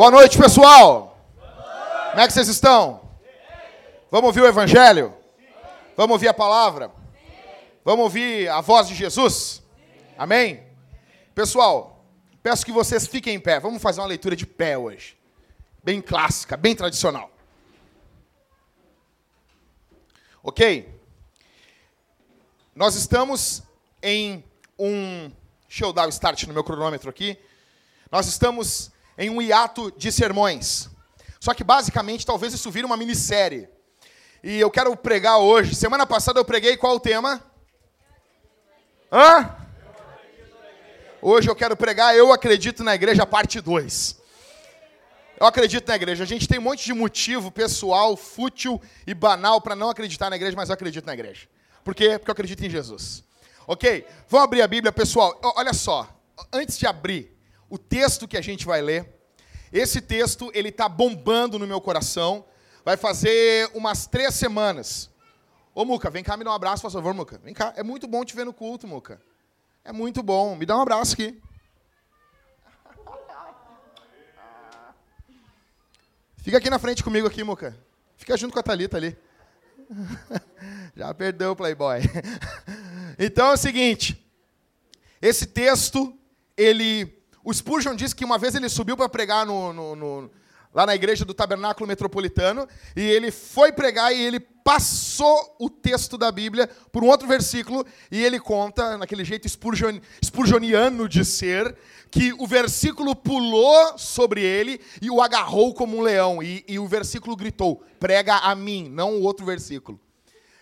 Boa noite, pessoal. Como é que vocês estão? Vamos ouvir o Evangelho? Vamos ouvir a palavra? Vamos ouvir a voz de Jesus? Amém? Pessoal, peço que vocês fiquem em pé. Vamos fazer uma leitura de pé hoje. Bem clássica, bem tradicional. Ok? Nós estamos em um. Deixa eu dar o start no meu cronômetro aqui. Nós estamos em um hiato de sermões. Só que basicamente talvez isso vire uma minissérie. E eu quero pregar hoje. Semana passada eu preguei qual o tema? Hã? Hoje eu quero pregar Eu Acredito na Igreja, parte 2. Eu acredito na igreja. A gente tem um monte de motivo pessoal, fútil e banal para não acreditar na igreja, mas eu acredito na igreja. Por quê? Porque eu acredito em Jesus. Ok? Vamos abrir a Bíblia, pessoal. Olha só. Antes de abrir, o texto que a gente vai ler. Esse texto, ele está bombando no meu coração. Vai fazer umas três semanas. Ô, Muca, vem cá me dá um abraço, por favor, Muca. Vem cá. É muito bom te ver no culto, Muca. É muito bom. Me dá um abraço aqui. Fica aqui na frente comigo aqui, Muca. Fica junto com a Thalita ali. Já perdeu o Playboy. Então é o seguinte. Esse texto, ele o Spurgeon diz que uma vez ele subiu para pregar no, no, no, lá na igreja do Tabernáculo Metropolitano, e ele foi pregar e ele passou o texto da Bíblia por um outro versículo, e ele conta, naquele jeito Spurgeon, spurgeoniano de ser, que o versículo pulou sobre ele e o agarrou como um leão, e, e o versículo gritou: prega a mim, não o outro versículo.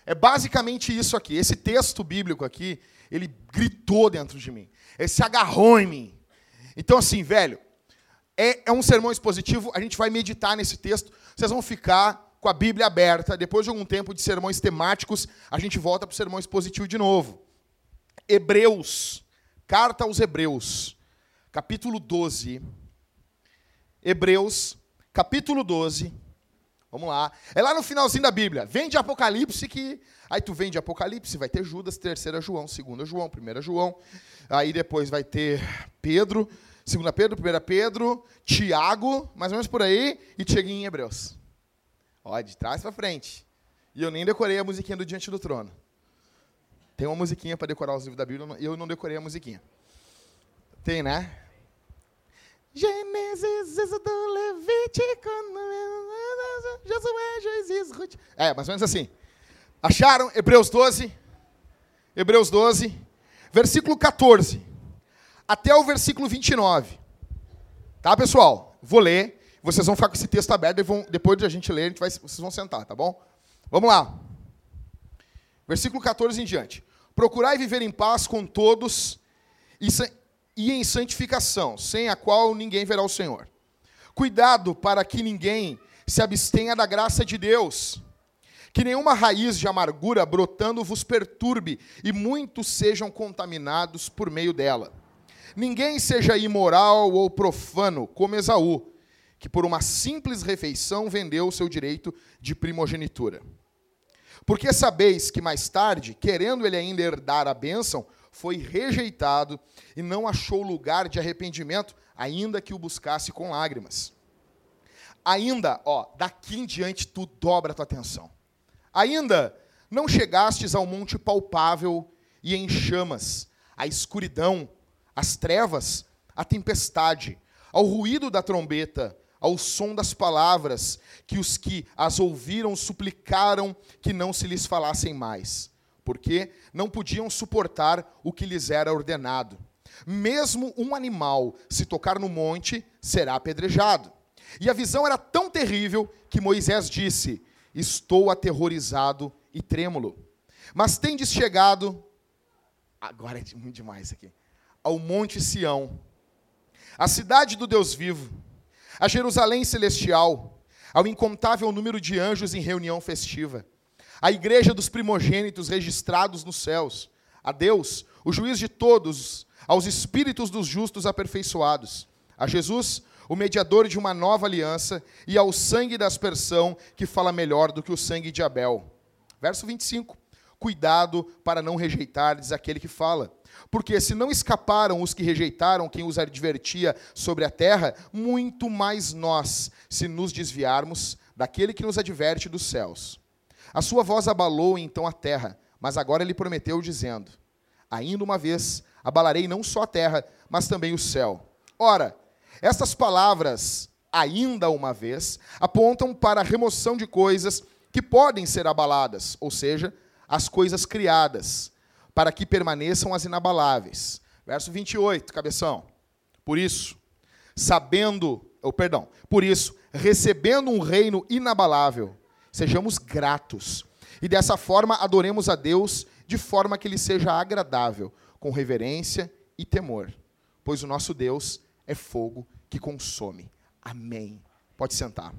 É basicamente isso aqui. Esse texto bíblico aqui, ele gritou dentro de mim. Ele se agarrou em mim. Então, assim, velho, é, é um sermão expositivo, a gente vai meditar nesse texto, vocês vão ficar com a Bíblia aberta, depois de algum tempo de sermões temáticos, a gente volta para o sermão expositivo de novo. Hebreus, carta aos Hebreus, capítulo 12. Hebreus, capítulo 12. Vamos lá. É lá no finalzinho da Bíblia. Vem de Apocalipse que. Aí tu vem de Apocalipse, vai ter Judas, terceira João, segunda João, primeira João. Aí depois vai ter Pedro, 2 Pedro, 1 Pedro, Tiago, mais ou menos por aí, e Tiaguinho em Hebreus. Ó, de trás para frente. E eu nem decorei a musiquinha do Diante do Trono. Tem uma musiquinha para decorar os livros da Bíblia, eu não decorei a musiquinha. Tem, né? Gênesis, Êxodo, Levítico, Josué, Juízes, Ruth. É, mais ou menos assim. Acharam? Hebreus 12. Hebreus 12, versículo 14 até o versículo 29. Tá, pessoal? Vou ler. Vocês vão ficar com esse texto aberto e vão, depois de a gente ler, a gente vai, vocês vão sentar, tá bom? Vamos lá. Versículo 14 em diante. Procurai viver em paz com todos e, e em santificação, sem a qual ninguém verá o Senhor. Cuidado para que ninguém se abstenha da graça de Deus, que nenhuma raiz de amargura brotando vos perturbe e muitos sejam contaminados por meio dela. Ninguém seja imoral ou profano, como Esaú, que por uma simples refeição vendeu o seu direito de primogenitura. Porque sabeis que mais tarde, querendo ele ainda herdar a bênção, foi rejeitado e não achou lugar de arrependimento, ainda que o buscasse com lágrimas. Ainda, ó, daqui em diante tu dobra a tua atenção. Ainda não chegastes ao monte palpável e em chamas, a escuridão, as trevas, a tempestade, ao ruído da trombeta, ao som das palavras, que os que as ouviram suplicaram que não se lhes falassem mais, porque não podiam suportar o que lhes era ordenado. Mesmo um animal, se tocar no monte, será apedrejado. E a visão era tão terrível que Moisés disse: Estou aterrorizado e trêmulo. Mas tendes chegado. Agora é muito demais aqui ao Monte Sião, à cidade do Deus vivo, a Jerusalém celestial, ao incontável número de anjos em reunião festiva, à igreja dos primogênitos registrados nos céus, a Deus, o juiz de todos, aos espíritos dos justos aperfeiçoados, a Jesus, o mediador de uma nova aliança, e ao sangue da aspersão, que fala melhor do que o sangue de Abel. Verso 25. Cuidado para não rejeitardes aquele que fala. Porque se não escaparam os que rejeitaram quem os advertia sobre a terra, muito mais nós, se nos desviarmos daquele que nos adverte dos céus. A sua voz abalou então a terra, mas agora ele prometeu, dizendo: Ainda uma vez abalarei não só a terra, mas também o céu. Ora, estas palavras, ainda uma vez, apontam para a remoção de coisas que podem ser abaladas, ou seja, as coisas criadas para que permaneçam as inabaláveis. Verso 28, cabeção. Por isso, sabendo, ou perdão, por isso, recebendo um reino inabalável, sejamos gratos. E dessa forma adoremos a Deus de forma que lhe seja agradável, com reverência e temor, pois o nosso Deus é fogo que consome. Amém. Pode sentar.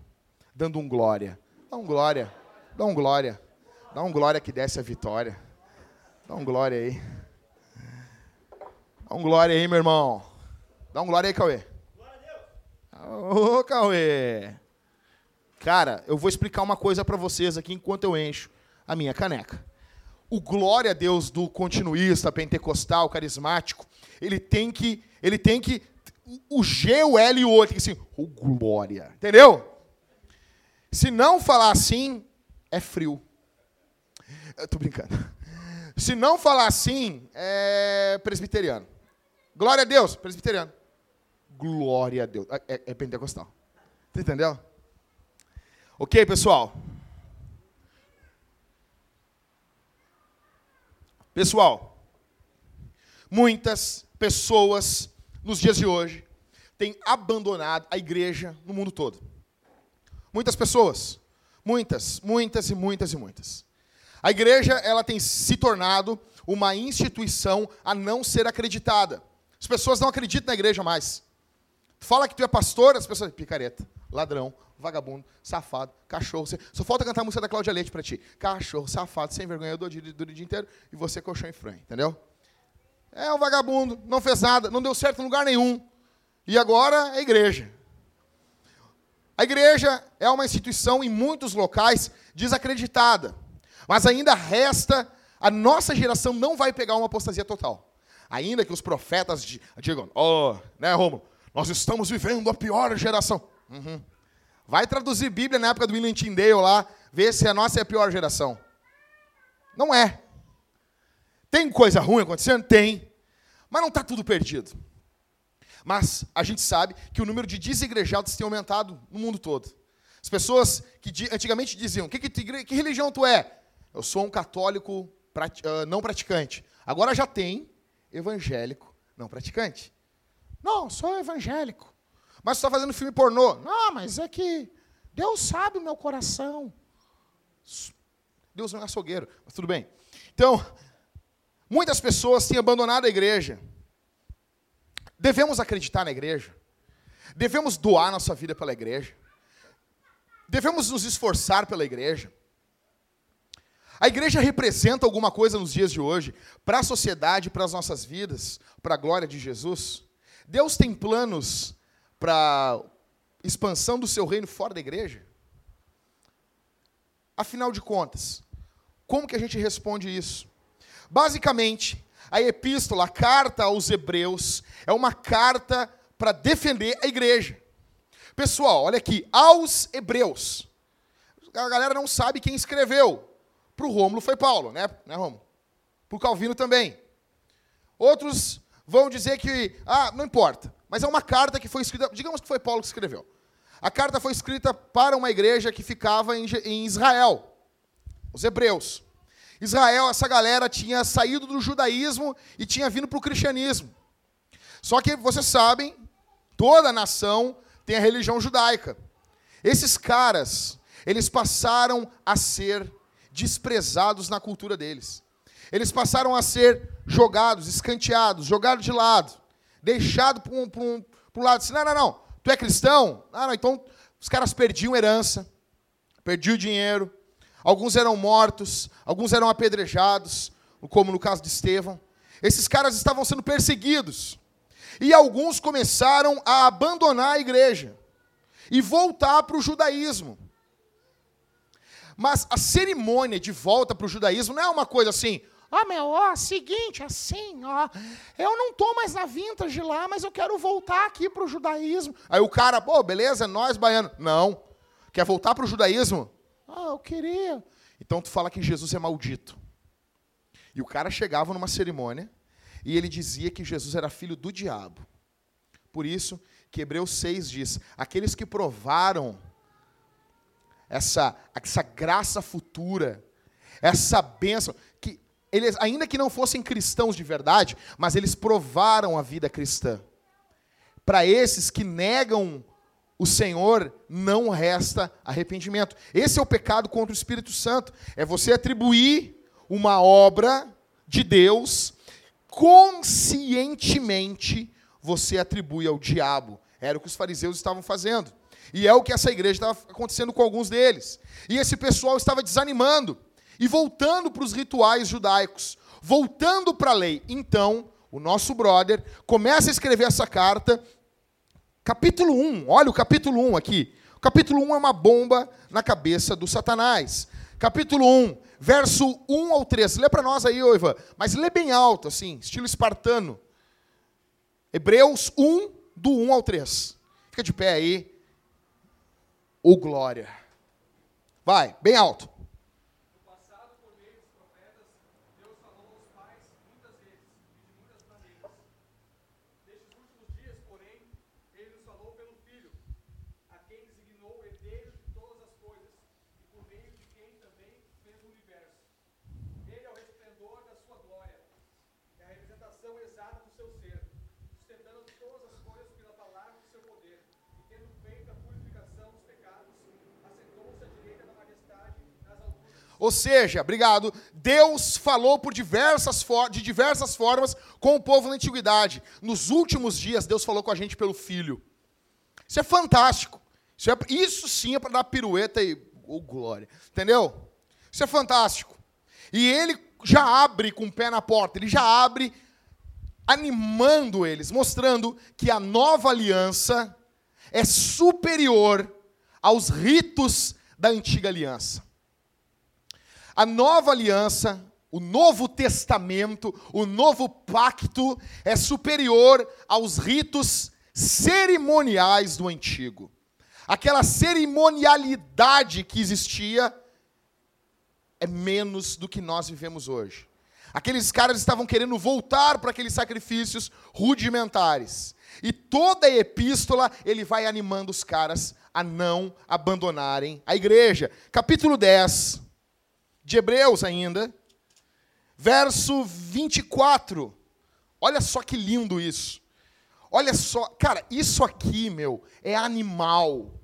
Dando um glória. Dá um glória. Dá um glória. Dá um glória que desce a vitória. Dá um glória aí. Dá um glória aí, meu irmão. Dá um glória aí, Cauê. Glória a Deus. Ô, Cauê. Cara, eu vou explicar uma coisa para vocês aqui enquanto eu encho a minha caneca. O glória a Deus do continuista, pentecostal, carismático, ele tem que, ele tem que o G, o L e o O, tem que assim, o glória. Entendeu? Se não falar assim, é frio. Eu tô brincando. Se não falar assim, é presbiteriano. Glória a Deus, presbiteriano. Glória a Deus. É, é, é pentecostal. Você entendeu? Ok, pessoal? Pessoal, muitas pessoas nos dias de hoje têm abandonado a igreja no mundo todo. Muitas pessoas, muitas, muitas e muitas e muitas. A igreja ela tem se tornado uma instituição a não ser acreditada. As pessoas não acreditam na igreja mais. Fala que tu é pastor, as pessoas picareta, ladrão, vagabundo, safado, cachorro. Só falta cantar a música da Cláudia Leite para ti. Cachorro, safado, sem vergonha, eu dou o dia inteiro e você colchão e frango, entendeu? É um vagabundo, não fez nada, não deu certo em lugar nenhum. E agora é igreja. A igreja é uma instituição em muitos locais desacreditada. Mas ainda resta, a nossa geração não vai pegar uma apostasia total. Ainda que os profetas digam, oh, né, Romulo, nós estamos vivendo a pior geração. Uhum. Vai traduzir Bíblia na época do William Tyndale lá, ver se a nossa é a pior geração. Não é. Tem coisa ruim acontecendo? Tem. Mas não está tudo perdido. Mas a gente sabe que o número de desigrejados tem aumentado no mundo todo. As pessoas que antigamente diziam: que, que, que religião tu é? Eu sou um católico não praticante. Agora já tem evangélico não praticante. Não, sou evangélico. Mas você está fazendo filme pornô. Não, mas é que Deus sabe o meu coração. Deus não é açougueiro, mas tudo bem. Então, muitas pessoas têm abandonado a igreja. Devemos acreditar na igreja. Devemos doar nossa vida pela igreja. Devemos nos esforçar pela igreja. A igreja representa alguma coisa nos dias de hoje para a sociedade, para as nossas vidas, para a glória de Jesus? Deus tem planos para expansão do seu reino fora da igreja? Afinal de contas, como que a gente responde isso? Basicamente, a epístola, a carta aos Hebreus, é uma carta para defender a igreja. Pessoal, olha aqui, aos Hebreus. A galera não sabe quem escreveu. Para o Rômulo foi Paulo, né, né Rômulo? Para o Calvino também. Outros vão dizer que, ah, não importa, mas é uma carta que foi escrita, digamos que foi Paulo que escreveu. A carta foi escrita para uma igreja que ficava em, em Israel, os hebreus. Israel, essa galera tinha saído do judaísmo e tinha vindo para o cristianismo. Só que vocês sabem, toda nação tem a religião judaica. Esses caras, eles passaram a ser desprezados na cultura deles. Eles passaram a ser jogados, escanteados, jogados de lado, deixados para um, um, um lado. Assim, não, não, não, tu é cristão? Ah, não, então os caras perdiam herança, perdiam dinheiro, alguns eram mortos, alguns eram apedrejados, como no caso de Estevão. Esses caras estavam sendo perseguidos. E alguns começaram a abandonar a igreja e voltar para o judaísmo. Mas a cerimônia de volta para o judaísmo não é uma coisa assim, Ó, meu, ó, seguinte, assim, ó, eu não tô mais na vintage lá, mas eu quero voltar aqui para o judaísmo. Aí o cara, pô, beleza, nós baianos. Não. Quer voltar para o judaísmo? Ah, eu queria. Então tu fala que Jesus é maldito. E o cara chegava numa cerimônia e ele dizia que Jesus era filho do diabo. Por isso que Hebreus 6 diz: aqueles que provaram essa, essa graça futura, essa bênção, que eles, ainda que não fossem cristãos de verdade, mas eles provaram a vida cristã. Para esses que negam o Senhor, não resta arrependimento. Esse é o pecado contra o Espírito Santo. É você atribuir uma obra de Deus conscientemente você atribui ao diabo. Era o que os fariseus estavam fazendo. E é o que essa igreja estava acontecendo com alguns deles. E esse pessoal estava desanimando e voltando para os rituais judaicos, voltando para a lei. Então, o nosso brother começa a escrever essa carta, capítulo 1, olha o capítulo 1 aqui. O capítulo 1 é uma bomba na cabeça do Satanás. Capítulo 1, verso 1 ao 3. Lê para nós aí, Oiva, mas lê bem alto, assim, estilo espartano. Hebreus 1, do 1 ao 3. Fica de pé aí. Ô glória. Vai, bem alto. Ou seja, obrigado, Deus falou por diversas de diversas formas com o povo na antiguidade. Nos últimos dias, Deus falou com a gente pelo Filho. Isso é fantástico. Isso, é, isso sim é para dar pirueta e oh, glória. Entendeu? Isso é fantástico. E ele já abre com o pé na porta, ele já abre animando eles, mostrando que a nova aliança é superior aos ritos da antiga aliança. A nova aliança, o novo testamento, o novo pacto é superior aos ritos cerimoniais do antigo. Aquela cerimonialidade que existia é menos do que nós vivemos hoje. Aqueles caras estavam querendo voltar para aqueles sacrifícios rudimentares. E toda a epístola ele vai animando os caras a não abandonarem a igreja. Capítulo 10, de Hebreus ainda, verso 24. Olha só que lindo isso. Olha só, cara, isso aqui, meu, é animal.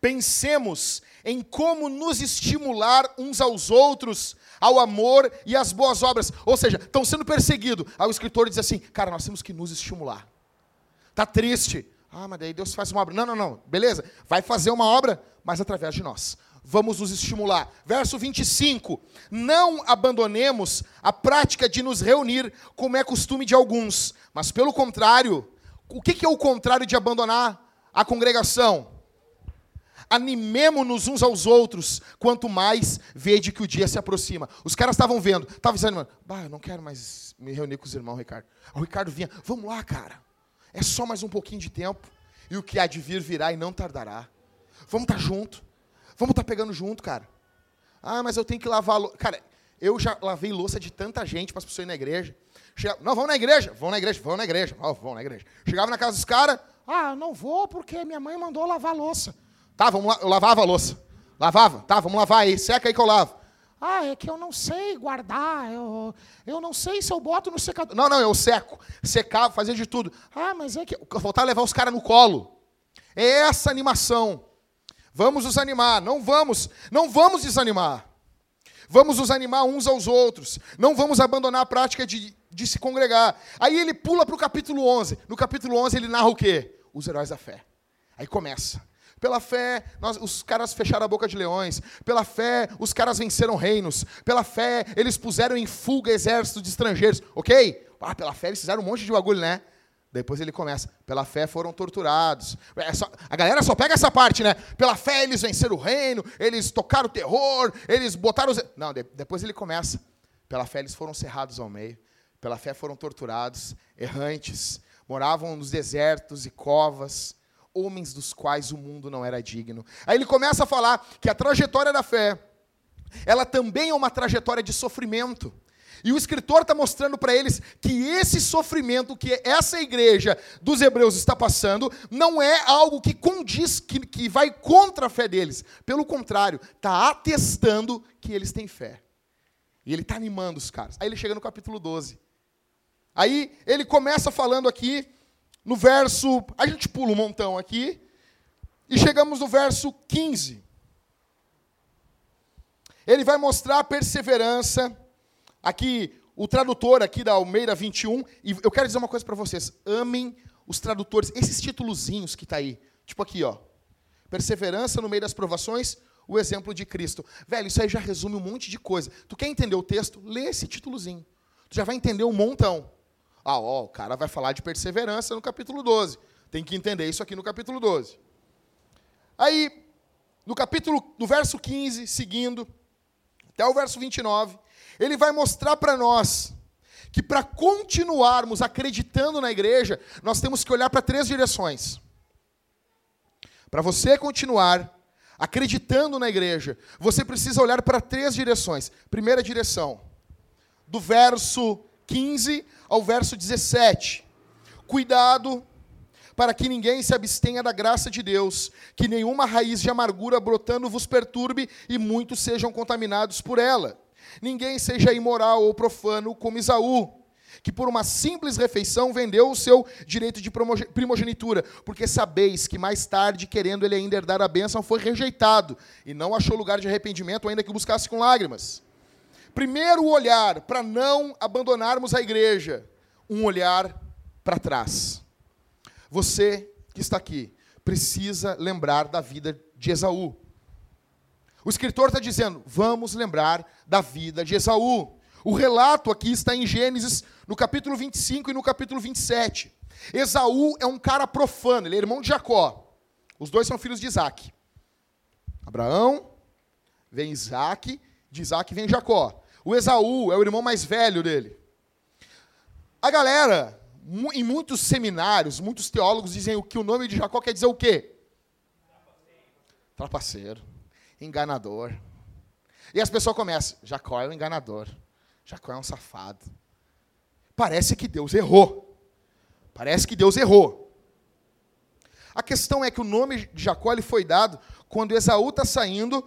Pensemos em como nos estimular uns aos outros ao amor e às boas obras. Ou seja, estão sendo perseguidos. Aí o escritor diz assim: cara, nós temos que nos estimular. Está triste. Ah, mas daí Deus faz uma obra. Não, não, não. Beleza. Vai fazer uma obra, mas através de nós vamos nos estimular. Verso 25: Não abandonemos a prática de nos reunir, como é costume de alguns, mas pelo contrário, o que é o contrário de abandonar a congregação? Animemo-nos uns aos outros, quanto mais vede que o dia se aproxima. Os caras estavam vendo, estavam dizendo, bah, eu não quero mais me reunir com os irmãos, Ricardo. O Ricardo vinha, vamos lá, cara. É só mais um pouquinho de tempo. E o que há de vir virá e não tardará. Vamos estar junto. Vamos estar tá pegando junto, cara. Ah, mas eu tenho que lavar louça. Cara, eu já lavei louça de tanta gente para as pessoas ir na igreja. Chegava, não, vão na igreja, vão na igreja, vão na igreja, oh, vão na igreja. Chegava na casa dos caras, ah, não vou porque minha mãe mandou lavar louça. Tá, vamos lá, eu lavava a louça. Lavava, tá, vamos lavar aí, seca aí que eu lavo. Ah, é que eu não sei guardar, eu, eu não sei se eu boto no secador. Não, não, eu seco. Secava, fazia de tudo. Ah, mas é que. Voltar a levar os caras no colo. É essa animação. Vamos nos animar, não vamos, não vamos desanimar. Vamos nos animar uns aos outros. Não vamos abandonar a prática de, de se congregar. Aí ele pula para o capítulo 11. No capítulo 11 ele narra o quê? Os heróis da fé. Aí começa. Pela fé, nós, os caras fecharam a boca de leões. Pela fé, os caras venceram reinos. Pela fé, eles puseram em fuga exércitos de estrangeiros. Ok? Ah, pela fé eles fizeram um monte de bagulho, né? Depois ele começa, pela fé foram torturados. É só, a galera só pega essa parte, né? Pela fé eles venceram o reino, eles tocaram o terror, eles botaram os. Não, de, depois ele começa. Pela fé eles foram cerrados ao meio, pela fé foram torturados, errantes, moravam nos desertos e covas, homens dos quais o mundo não era digno. Aí ele começa a falar que a trajetória da fé, ela também é uma trajetória de sofrimento. E o escritor está mostrando para eles que esse sofrimento que essa igreja dos hebreus está passando não é algo que condiz, que, que vai contra a fé deles. Pelo contrário, está atestando que eles têm fé. E ele está animando os caras. Aí ele chega no capítulo 12. Aí ele começa falando aqui, no verso. A gente pula um montão aqui. E chegamos no verso 15. Ele vai mostrar a perseverança Aqui, o tradutor aqui da Almeida 21, e eu quero dizer uma coisa para vocês, amem os tradutores, esses títulozinhos que está aí, tipo aqui, ó, perseverança no meio das provações, o exemplo de Cristo. Velho, isso aí já resume um monte de coisa. Tu quer entender o texto? Lê esse títulozinho. Tu já vai entender um montão. Ah, ó, o cara vai falar de perseverança no capítulo 12. Tem que entender isso aqui no capítulo 12. Aí, no capítulo, no verso 15, seguindo, até o verso 29, ele vai mostrar para nós que para continuarmos acreditando na igreja, nós temos que olhar para três direções. Para você continuar acreditando na igreja, você precisa olhar para três direções. Primeira direção, do verso 15 ao verso 17. Cuidado para que ninguém se abstenha da graça de Deus, que nenhuma raiz de amargura brotando vos perturbe e muitos sejam contaminados por ela. Ninguém seja imoral ou profano como Isaú, que por uma simples refeição vendeu o seu direito de primogenitura, porque sabeis que mais tarde, querendo ele ainda herdar a bênção, foi rejeitado e não achou lugar de arrependimento, ainda que buscasse com lágrimas. Primeiro olhar para não abandonarmos a igreja, um olhar para trás. Você que está aqui precisa lembrar da vida de Esaú. O escritor está dizendo: vamos lembrar da vida de Esaú. O relato aqui está em Gênesis, no capítulo 25 e no capítulo 27. Esaú é um cara profano, ele é irmão de Jacó. Os dois são filhos de Isaac. Abraão, vem Isaac, de Isaac vem Jacó. O Esaú é o irmão mais velho dele. A galera, em muitos seminários, muitos teólogos dizem que o nome de Jacó quer dizer o quê? Trapaceiro. Trapaceiro enganador. E as pessoas começam, Jacó é um enganador. Jacó é um safado. Parece que Deus errou. Parece que Deus errou. A questão é que o nome de Jacó ele foi dado quando Esaú está saindo.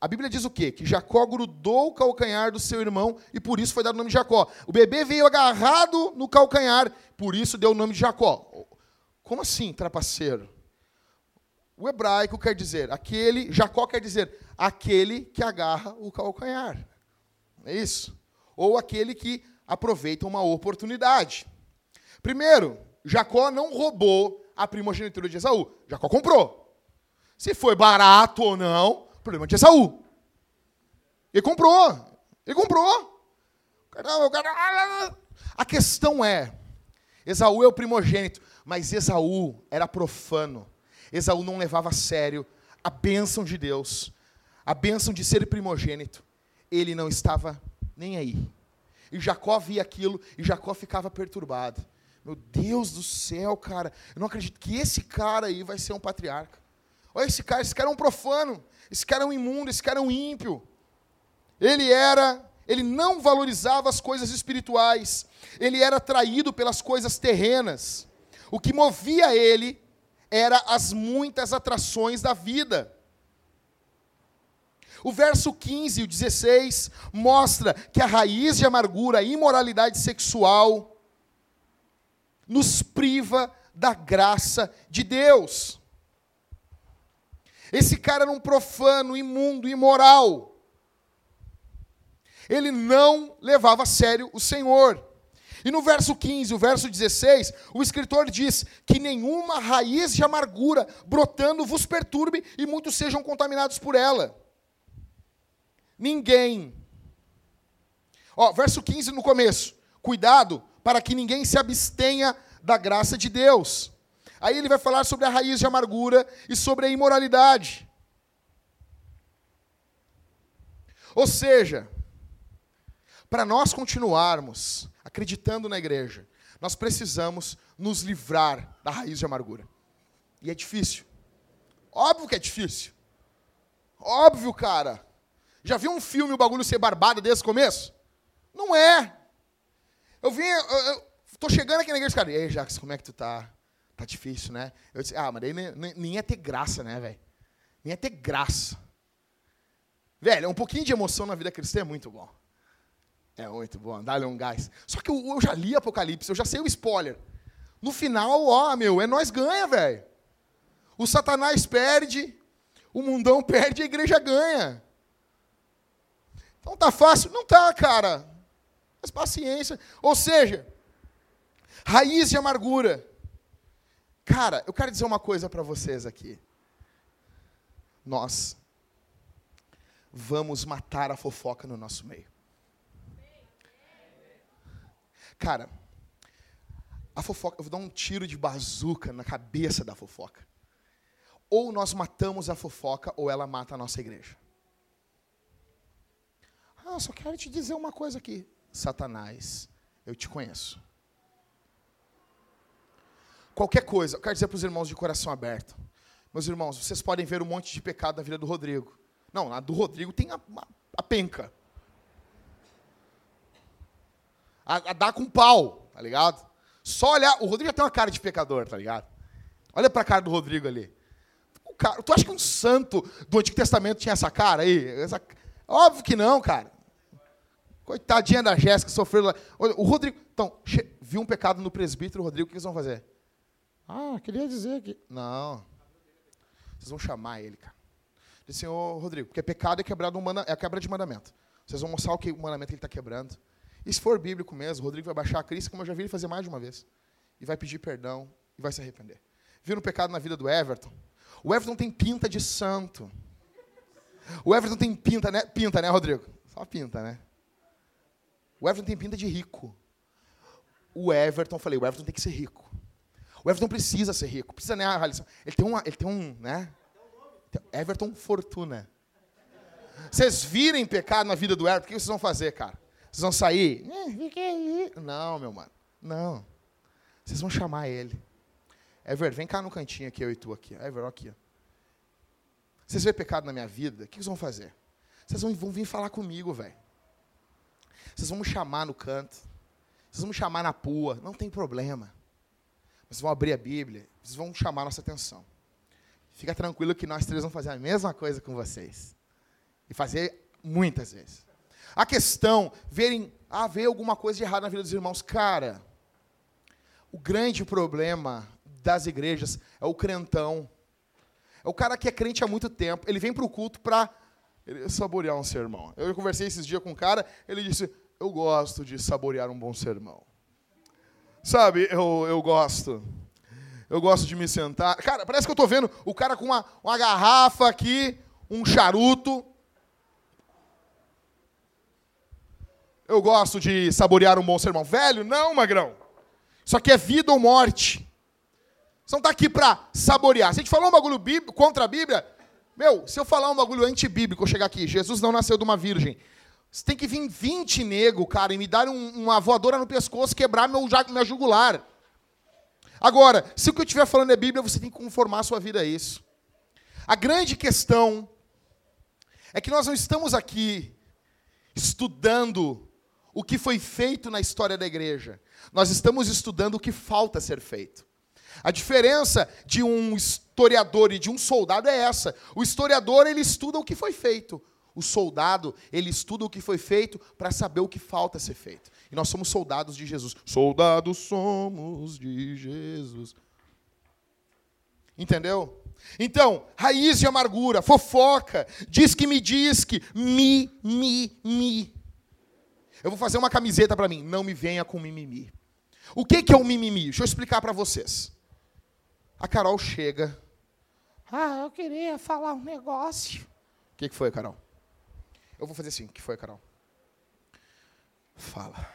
A Bíblia diz o quê? Que Jacó grudou o calcanhar do seu irmão e por isso foi dado o nome de Jacó. O bebê veio agarrado no calcanhar, por isso deu o nome de Jacó. Como assim, trapaceiro? O hebraico quer dizer aquele, Jacó quer dizer aquele que agarra o calcanhar. É isso? Ou aquele que aproveita uma oportunidade. Primeiro, Jacó não roubou a primogenitura de Esaú. Jacó comprou. Se foi barato ou não, problema de Esaú. Ele comprou. Ele comprou. A questão é, Esaú é o primogênito, mas Esaú era profano. Esaú não levava a sério a bênção de Deus, a bênção de ser primogênito. Ele não estava nem aí. E Jacó via aquilo e Jacó ficava perturbado. Meu Deus do céu, cara, eu não acredito que esse cara aí vai ser um patriarca. Olha esse cara, esse cara é um profano, esse cara é um imundo, esse cara é um ímpio. Ele era, ele não valorizava as coisas espirituais, ele era atraído pelas coisas terrenas. O que movia ele era as muitas atrações da vida. O verso 15 e o 16 mostra que a raiz de amargura, a imoralidade sexual, nos priva da graça de Deus. Esse cara era um profano, imundo, imoral. Ele não levava a sério o Senhor. E no verso 15, o verso 16, o escritor diz que nenhuma raiz de amargura brotando vos perturbe e muitos sejam contaminados por ela. Ninguém. Ó, verso 15 no começo. Cuidado para que ninguém se abstenha da graça de Deus. Aí ele vai falar sobre a raiz de amargura e sobre a imoralidade. Ou seja, Para nós continuarmos acreditando na igreja, nós precisamos nos livrar da raiz de amargura. E é difícil. Óbvio que é difícil. Óbvio, cara. Já viu um filme o bagulho ser barbado desde o começo? Não é. Eu vim, eu, eu tô chegando aqui na igreja, cara. E aí, Jacques, como é que tu tá? Tá difícil, né? Eu disse, ah, mas daí nem, nem, ia ter graça, né, velho? Nem ia ter graça. Velho, um pouquinho de emoção na vida cristã é muito bom. É muito bom, dá-lhe um gás. Só que eu, eu, já li Apocalipse, eu já sei o spoiler. No final, ó, meu, é nós ganha, velho. O Satanás perde, o mundão perde, a igreja ganha. Então tá fácil? Não tá, cara. Mas paciência. Ou seja, raiz de amargura. Cara, eu quero dizer uma coisa para vocês aqui. Nós vamos matar a fofoca no nosso meio. Cara, a fofoca, eu vou dar um tiro de bazuca na cabeça da fofoca. Ou nós matamos a fofoca, ou ela mata a nossa igreja. Ah, só quero te dizer uma coisa aqui. Satanás, eu te conheço. Qualquer coisa, eu quero dizer para os irmãos de coração aberto. Meus irmãos, vocês podem ver um monte de pecado na vida do Rodrigo. Não, na do Rodrigo tem a, a, penca. A, a dar com pau, tá ligado? Só olhar. O Rodrigo já tem uma cara de pecador, tá ligado? Olha para a cara do Rodrigo ali. O cara, tu acha que um santo do Antigo Testamento tinha essa cara aí? Essa, óbvio que não, cara. Coitadinha da Jéssica, sofreu lá. O Rodrigo. Então, viu um pecado no presbítero, Rodrigo, o que eles vão fazer? Ah, queria dizer que. Não. Vocês vão chamar ele, cara. Disse, senhor Rodrigo, porque pecado é, quebrado um manda, é a quebra de mandamento. Vocês vão mostrar o que o mandamento ele está quebrando. E se for bíblico mesmo, o Rodrigo vai baixar a crise, como eu já vi ele fazer mais de uma vez. E vai pedir perdão e vai se arrepender. Viram um pecado na vida do Everton? O Everton tem pinta de santo. O Everton tem pinta, né? Pinta, né, Rodrigo? Só pinta, né? O Everton tem pinta de rico. O Everton, falei, o Everton tem que ser rico. O Everton precisa ser rico, precisa, né, Ele tem, uma, ele tem um, né? Everton Fortuna. Vocês virem pecado na vida do Everton, o que vocês vão fazer, cara? Vocês vão sair? Não, meu mano. Não. Vocês vão chamar ele. Ever, vem cá no cantinho aqui, eu e tu aqui. Ever, aqui. Vocês vêem pecado na minha vida, o que vocês vão fazer? Vocês vão, vão vir falar comigo, velho. Vocês vão me chamar no canto. Vocês vão me chamar na pua. Não tem problema. Vocês vão abrir a Bíblia. Vocês vão chamar nossa atenção. Fica tranquilo que nós três vamos fazer a mesma coisa com vocês. E fazer muitas vezes. A questão, verem, ah, ver alguma coisa de errado na vida dos irmãos. Cara, o grande problema das igrejas é o crentão. É o cara que é crente há muito tempo. Ele vem para o culto para saborear um sermão. Eu conversei esses dias com um cara, ele disse: Eu gosto de saborear um bom sermão. Sabe, eu, eu gosto. Eu gosto de me sentar. Cara, parece que eu estou vendo o cara com uma, uma garrafa aqui, um charuto. Eu gosto de saborear um bom sermão. Velho, não, magrão. Isso aqui é vida ou morte. Você não está aqui para saborear. Se a gente falou um bagulho contra a Bíblia, meu, se eu falar um bagulho antibíblico, eu chegar aqui, Jesus não nasceu de uma virgem. Você tem que vir 20 nego, cara, e me dar um, uma voadora no pescoço, quebrar meu, meu jugular. Agora, se o que eu estiver falando é Bíblia, você tem que conformar a sua vida a isso. A grande questão é que nós não estamos aqui estudando o que foi feito na história da igreja. Nós estamos estudando o que falta ser feito. A diferença de um historiador e de um soldado é essa. O historiador, ele estuda o que foi feito. O soldado, ele estuda o que foi feito para saber o que falta ser feito. E nós somos soldados de Jesus. Soldados somos de Jesus. Entendeu? Então, raiz de amargura, fofoca, diz que me diz que, mi, mi, mi. Eu vou fazer uma camiseta para mim, não me venha com mimimi. O que, que é o mimimi? Deixa eu explicar para vocês. A Carol chega. Ah, eu queria falar um negócio. O que, que foi, Carol? Eu vou fazer assim. Que foi, Carol? Fala.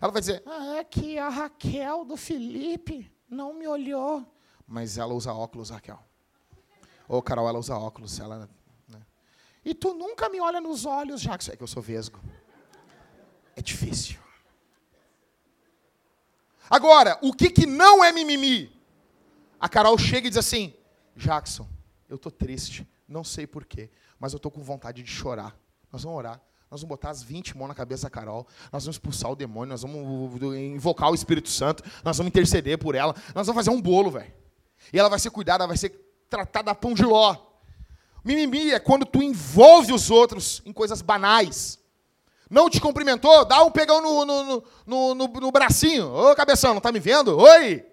Ela vai dizer: ah, É que a Raquel do Felipe não me olhou. Mas ela usa óculos, Raquel. Ô, Carol, ela usa óculos. Ela, né? E tu nunca me olha nos olhos, Jackson. É que eu sou vesgo. difícil. Agora, o que, que não é mimimi? A Carol chega e diz assim: Jackson, eu tô triste, não sei porquê, mas eu tô com vontade de chorar. Nós vamos orar. Nós vamos botar as 20 mãos na cabeça da Carol. Nós vamos expulsar o demônio. Nós vamos invocar o Espírito Santo. Nós vamos interceder por ela. Nós vamos fazer um bolo, velho. E ela vai ser cuidada, ela vai ser tratada a pão de ló. Mimimi é quando tu envolve os outros em coisas banais. Não te cumprimentou? Dá um pegão no, no, no, no, no bracinho. Ô, cabeção, não tá me vendo? Oi!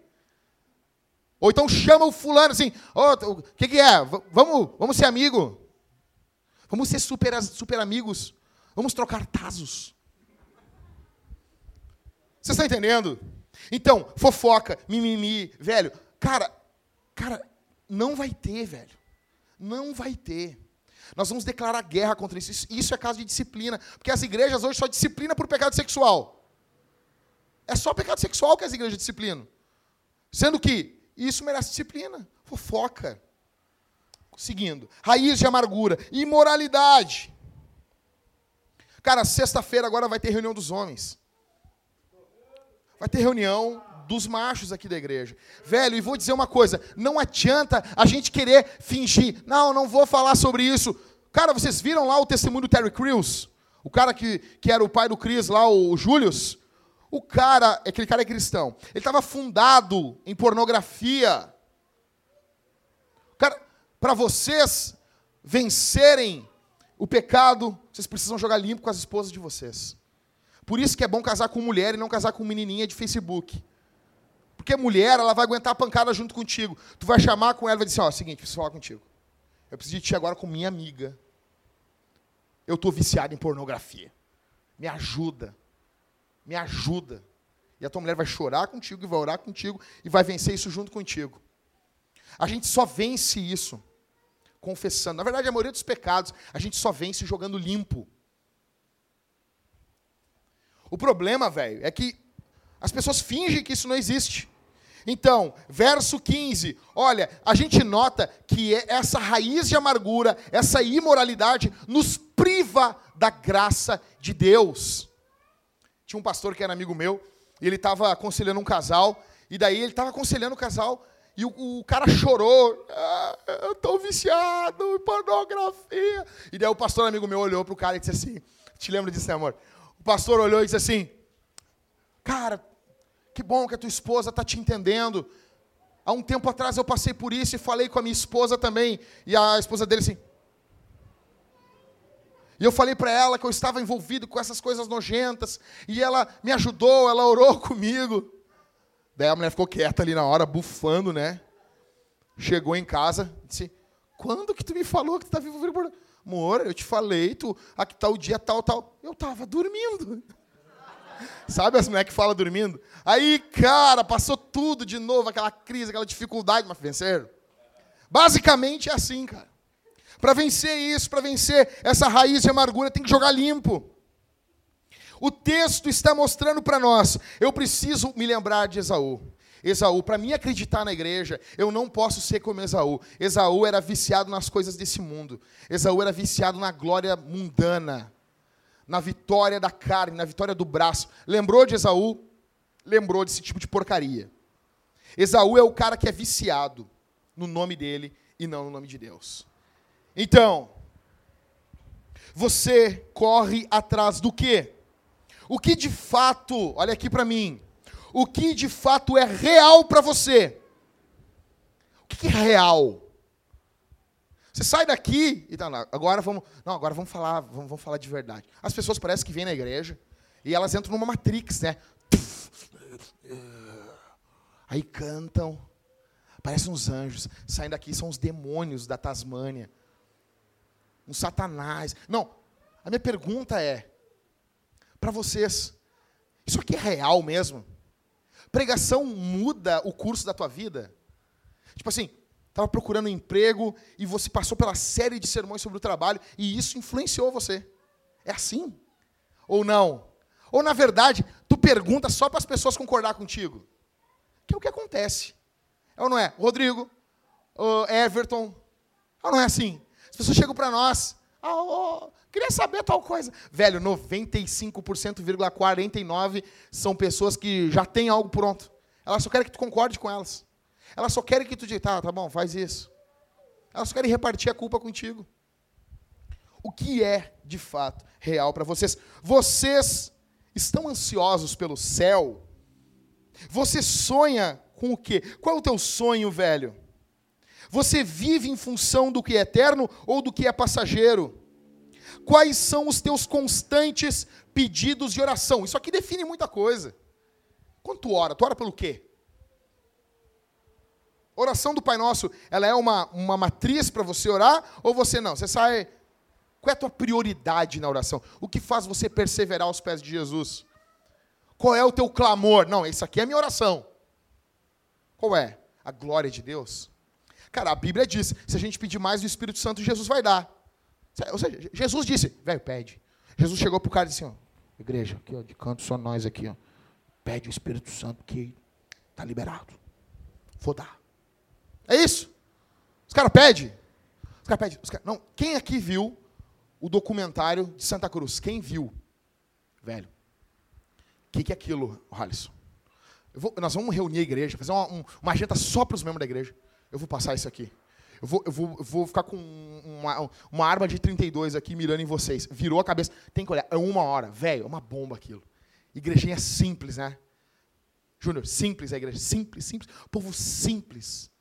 Ou então chama o fulano assim, o que, que é? V vamos, vamos ser amigo. Vamos ser super, super amigos. Vamos trocar tazos. Você está entendendo? Então, fofoca, mimimi, velho. Cara, cara, não vai ter, velho. Não vai ter. Nós vamos declarar guerra contra isso. Isso é caso de disciplina. Porque as igrejas hoje só disciplinam por pecado sexual. É só pecado sexual que as igrejas disciplinam. Sendo que isso merece disciplina. Fofoca. Seguindo. Raiz de amargura. Imoralidade. Cara, sexta-feira agora vai ter reunião dos homens. Vai ter reunião dos machos aqui da igreja. Velho, e vou dizer uma coisa: não adianta a gente querer fingir. Não, não vou falar sobre isso. Cara, vocês viram lá o testemunho do Terry Crews? O cara que, que era o pai do Chris lá, o Julius? O cara, aquele cara é cristão. Ele estava fundado em pornografia. Para vocês vencerem o pecado, vocês precisam jogar limpo com as esposas de vocês. Por isso que é bom casar com mulher e não casar com menininha de Facebook. Porque mulher, ela vai aguentar a pancada junto contigo. Tu vai chamar com ela e vai dizer, ó, oh, seguinte, preciso falar contigo. Eu preciso de ti agora com minha amiga. Eu estou viciado em pornografia. Me ajuda. Me ajuda. E a tua mulher vai chorar contigo e vai orar contigo e vai vencer isso junto contigo. A gente só vence isso confessando. Na verdade, a maioria dos pecados a gente só vence jogando limpo. O problema, velho, é que as pessoas fingem que isso não existe. Então, verso 15, olha, a gente nota que é essa raiz de amargura, essa imoralidade, nos priva da graça de Deus. Tinha um pastor que era amigo meu, e ele estava aconselhando um casal, e daí ele estava aconselhando o casal, e o, o cara chorou, ah, eu estou viciado em pornografia. E daí o pastor amigo meu olhou para o cara e disse assim, te lembra disso, né, amor? O pastor olhou e disse assim, cara, que bom que a tua esposa está te entendendo. Há um tempo atrás eu passei por isso e falei com a minha esposa também. E a esposa dele assim. E eu falei para ela que eu estava envolvido com essas coisas nojentas. E ela me ajudou, ela orou comigo. Daí a mulher ficou quieta ali na hora, bufando, né? Chegou em casa, disse: Quando que tu me falou que tu envolvido por. Amor, eu te falei, tu, aqui está o dia tal, tal. Eu estava dormindo. Sabe as mulheres que falam dormindo? Aí, cara, passou tudo de novo, aquela crise, aquela dificuldade, mas venceram. Basicamente é assim, cara. Para vencer isso, para vencer essa raiz de amargura, tem que jogar limpo. O texto está mostrando para nós, eu preciso me lembrar de Esaú. Esaú, para mim acreditar na igreja, eu não posso ser como Esaú. Esaú era viciado nas coisas desse mundo. Esaú era viciado na glória mundana na vitória da carne, na vitória do braço. Lembrou de Esaú? Lembrou desse tipo de porcaria. Esaú é o cara que é viciado no nome dele e não no nome de Deus. Então, você corre atrás do quê? O que de fato, olha aqui para mim, o que de fato é real para você? O que é real? Você sai daqui e tá, agora vamos, não, agora vamos falar, vamos, vamos falar de verdade. As pessoas parecem que vêm na igreja e elas entram numa matrix, né? Aí cantam, parecem uns anjos. Saem daqui são os demônios da Tasmânia, um satanás. Não, a minha pergunta é para vocês: isso aqui é real mesmo? Pregação muda o curso da tua vida? Tipo assim, estava procurando um emprego e você passou pela série de sermões sobre o trabalho e isso influenciou você. É assim? Ou não? Ou na verdade, tu pergunta só para as pessoas concordar contigo? Que é o que acontece. É ou não é? Rodrigo, Everton, ou não é assim? As pessoas chegam para nós, Ah, ô, queria saber tal coisa. Velho, 95,49% são pessoas que já têm algo pronto. Elas só querem que tu concorde com elas. Elas só querem que tu diga, tá, tá bom, faz isso. Elas só querem repartir a culpa contigo. O que é, de fato, real para vocês? Vocês estão ansiosos pelo céu? Você sonha com o quê? Qual é o teu sonho, velho? Você vive em função do que é eterno ou do que é passageiro? Quais são os teus constantes pedidos de oração? Isso aqui define muita coisa. Quando tu ora, tu ora pelo quê? Oração do Pai Nosso, ela é uma, uma matriz para você orar ou você não? Você sai. Qual é a tua prioridade na oração? O que faz você perseverar aos pés de Jesus? Qual é o teu clamor? Não, isso aqui é a minha oração. Qual é? A glória de Deus. Cara, a Bíblia diz: se a gente pedir mais do Espírito Santo, Jesus vai dar. Ou seja, Jesus disse: velho, pede. Jesus chegou para o cara e disse: ó, igreja, aqui, ó, de canto só nós aqui, ó. Pede o Espírito Santo que está liberado. Vou dar. É isso. Os caras pedem. Os caras pedem. Cara... Não, quem aqui viu o documentário de Santa Cruz? Quem viu? Velho. O que, que é aquilo, Alisson? Vou, nós vamos reunir a igreja, fazer uma, um, uma agenda só para os membros da igreja. Eu vou passar isso aqui. Eu vou, eu vou, eu vou ficar com uma, uma arma de 32 aqui mirando em vocês. Virou a cabeça. Tem que olhar. É uma hora. Velho, é uma bomba aquilo. Igrejinha simples, né? Júnior, simples a igreja. Simples, simples. Povo simples.